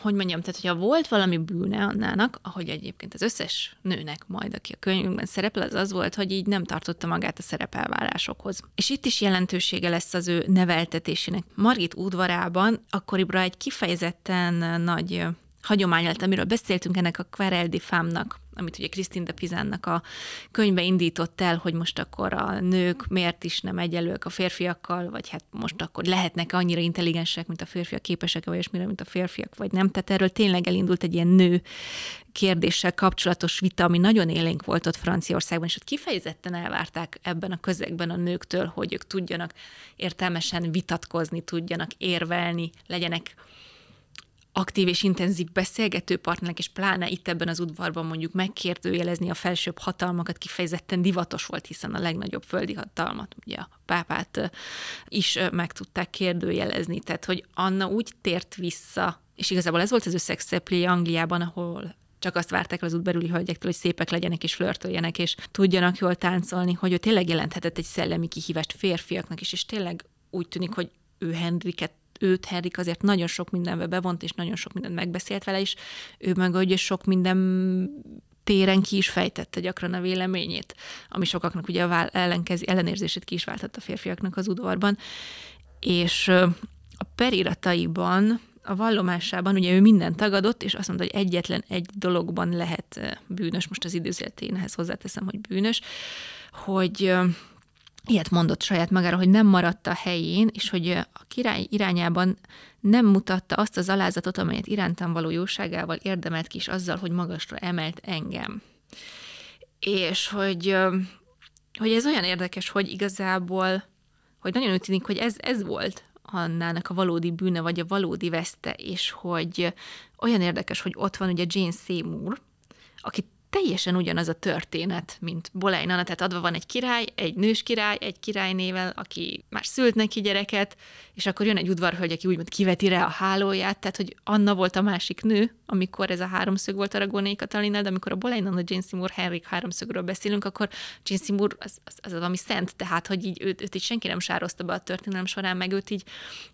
hogy mondjam, tehát hogyha volt valami bűne Annának, ahogy egyébként az összes nőnek majd, aki a könyvünkben szerepel, az az volt, hogy így nem tartotta magát a szerepelvárásokhoz. És itt is jelentősége lesz az ő neveltetésének. Margit udvarában akkoriban egy kifejezetten nagy hagyomány lett, amiről beszéltünk ennek a Querel de Femme-nak, amit ugye Christine de Pizánnak a könyve indított el, hogy most akkor a nők miért is nem egyelőek a férfiakkal, vagy hát most akkor lehetnek annyira intelligensek, mint a férfiak, képesek vagy mire, mint a férfiak, vagy nem. Tehát erről tényleg elindult egy ilyen nő kérdéssel kapcsolatos vita, ami nagyon élénk volt ott Franciaországban, és ott kifejezetten elvárták ebben a közegben a nőktől, hogy ők tudjanak értelmesen vitatkozni, tudjanak érvelni, legyenek aktív és intenzív beszélgető partnerek, és pláne itt ebben az udvarban mondjuk megkérdőjelezni a felsőbb hatalmakat kifejezetten divatos volt, hiszen a legnagyobb földi hatalmat, ugye a pápát is meg tudták kérdőjelezni. Tehát, hogy Anna úgy tért vissza, és igazából ez volt az összegszeplé Angliában, ahol csak azt várták az útberüli hölgyektől, hogy szépek legyenek és flörtöljenek, és tudjanak jól táncolni, hogy ő tényleg jelenthetett egy szellemi kihívást férfiaknak is, és tényleg úgy tűnik, hogy ő Henriket őt Henrik azért nagyon sok mindenbe bevont, és nagyon sok mindent megbeszélt vele is, ő meg hogy sok minden téren ki is fejtette gyakran a véleményét, ami sokaknak ugye a ellenkezi, ellenérzését ki is váltott a férfiaknak az udvarban. És a perirataiban a vallomásában ugye ő minden tagadott, és azt mondta, hogy egyetlen egy dologban lehet bűnös, most az időzleténhez hozzáteszem, hogy bűnös, hogy ilyet mondott saját magára, hogy nem maradt a helyén, és hogy a király irányában nem mutatta azt az alázatot, amelyet irántam való jóságával érdemelt ki, és azzal, hogy magasra emelt engem. És hogy, hogy ez olyan érdekes, hogy igazából, hogy nagyon úgy tűnik, hogy ez, ez volt Annának a valódi bűne, vagy a valódi veszte, és hogy olyan érdekes, hogy ott van ugye Jane Seymour, aki teljesen ugyanaz a történet, mint Bolein Anna, tehát adva van egy király, egy nős király, egy királynével, aki már szült neki gyereket, és akkor jön egy udvarhölgy, aki úgymond kiveti rá a hálóját, tehát hogy Anna volt a másik nő, amikor ez a háromszög volt Aragóné Katalinnal, de amikor a Bolein Anna, Jane Seymour, Henrik háromszögről beszélünk, akkor Jane Seymour az, az, az valami szent, tehát hogy így őt, őt így senki nem sározta be a történelem során, meg őt így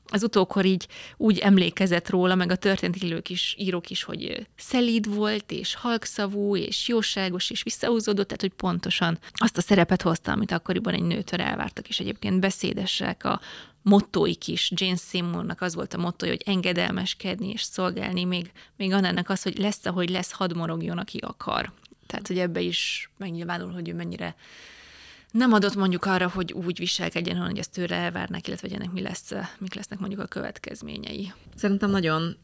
az utókor így úgy emlékezett róla, meg a történetilők is, írók is, hogy szelíd volt, és halkszavú, és jóságos, és visszahúzódott, tehát hogy pontosan azt a szerepet hozta, amit akkoriban egy nőtől elvártak, és egyébként beszédesek a mottóik is. Jane Seymournak az volt a mottoja, hogy engedelmeskedni és szolgálni, még, még annak az, hogy lesz, ahogy lesz, hadd morogjon, aki akar. Tehát, hogy ebbe is megnyilvánul, hogy ő mennyire nem adott mondjuk arra, hogy úgy viselkedjen, hogy ezt tőle elvárnak, illetve hogy ennek mi lesz, mik lesznek mondjuk a következményei. Szerintem nagyon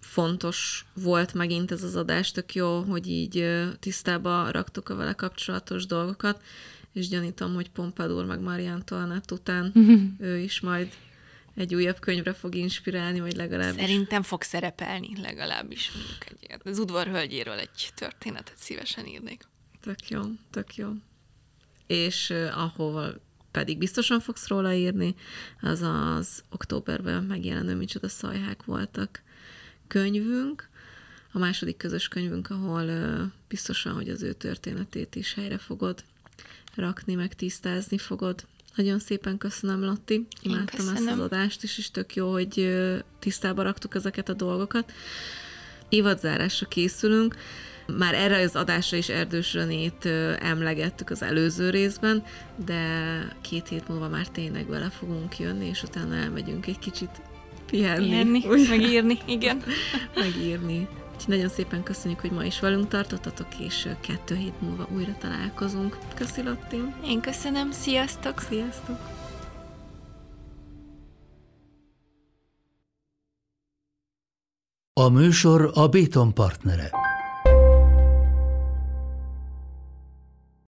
fontos volt megint ez az adás, tök jó, hogy így tisztába raktuk a vele kapcsolatos dolgokat, és gyanítom, hogy Pompadour meg Marie Antoinette után <laughs> ő is majd egy újabb könyvre fog inspirálni, vagy legalábbis. Szerintem fog szerepelni, legalábbis egy, az udvarhölgyéről egy történetet szívesen írnék. Tök jó, tök jó és ahol pedig biztosan fogsz róla írni, az az októberben megjelenő Micsoda szajhák voltak könyvünk, a második közös könyvünk, ahol biztosan, hogy az ő történetét is helyre fogod rakni, meg tisztázni fogod. Nagyon szépen köszönöm, Lotti. Imádtam ezt az adást is, és tök jó, hogy tisztába raktuk ezeket a dolgokat. Évadzárásra készülünk. Már erre az adásra is Erdős Renét emlegettük az előző részben, de két hét múlva már tényleg vele fogunk jönni, és utána elmegyünk egy kicsit pihenni. Pihenni, megírni, igen. <laughs> megírni. Úgyhogy nagyon szépen köszönjük, hogy ma is velünk tartottatok, és kettő hét múlva újra találkozunk. Köszi, Lotti! Én köszönöm, sziasztok! Sziasztok! A műsor a Béton partnere.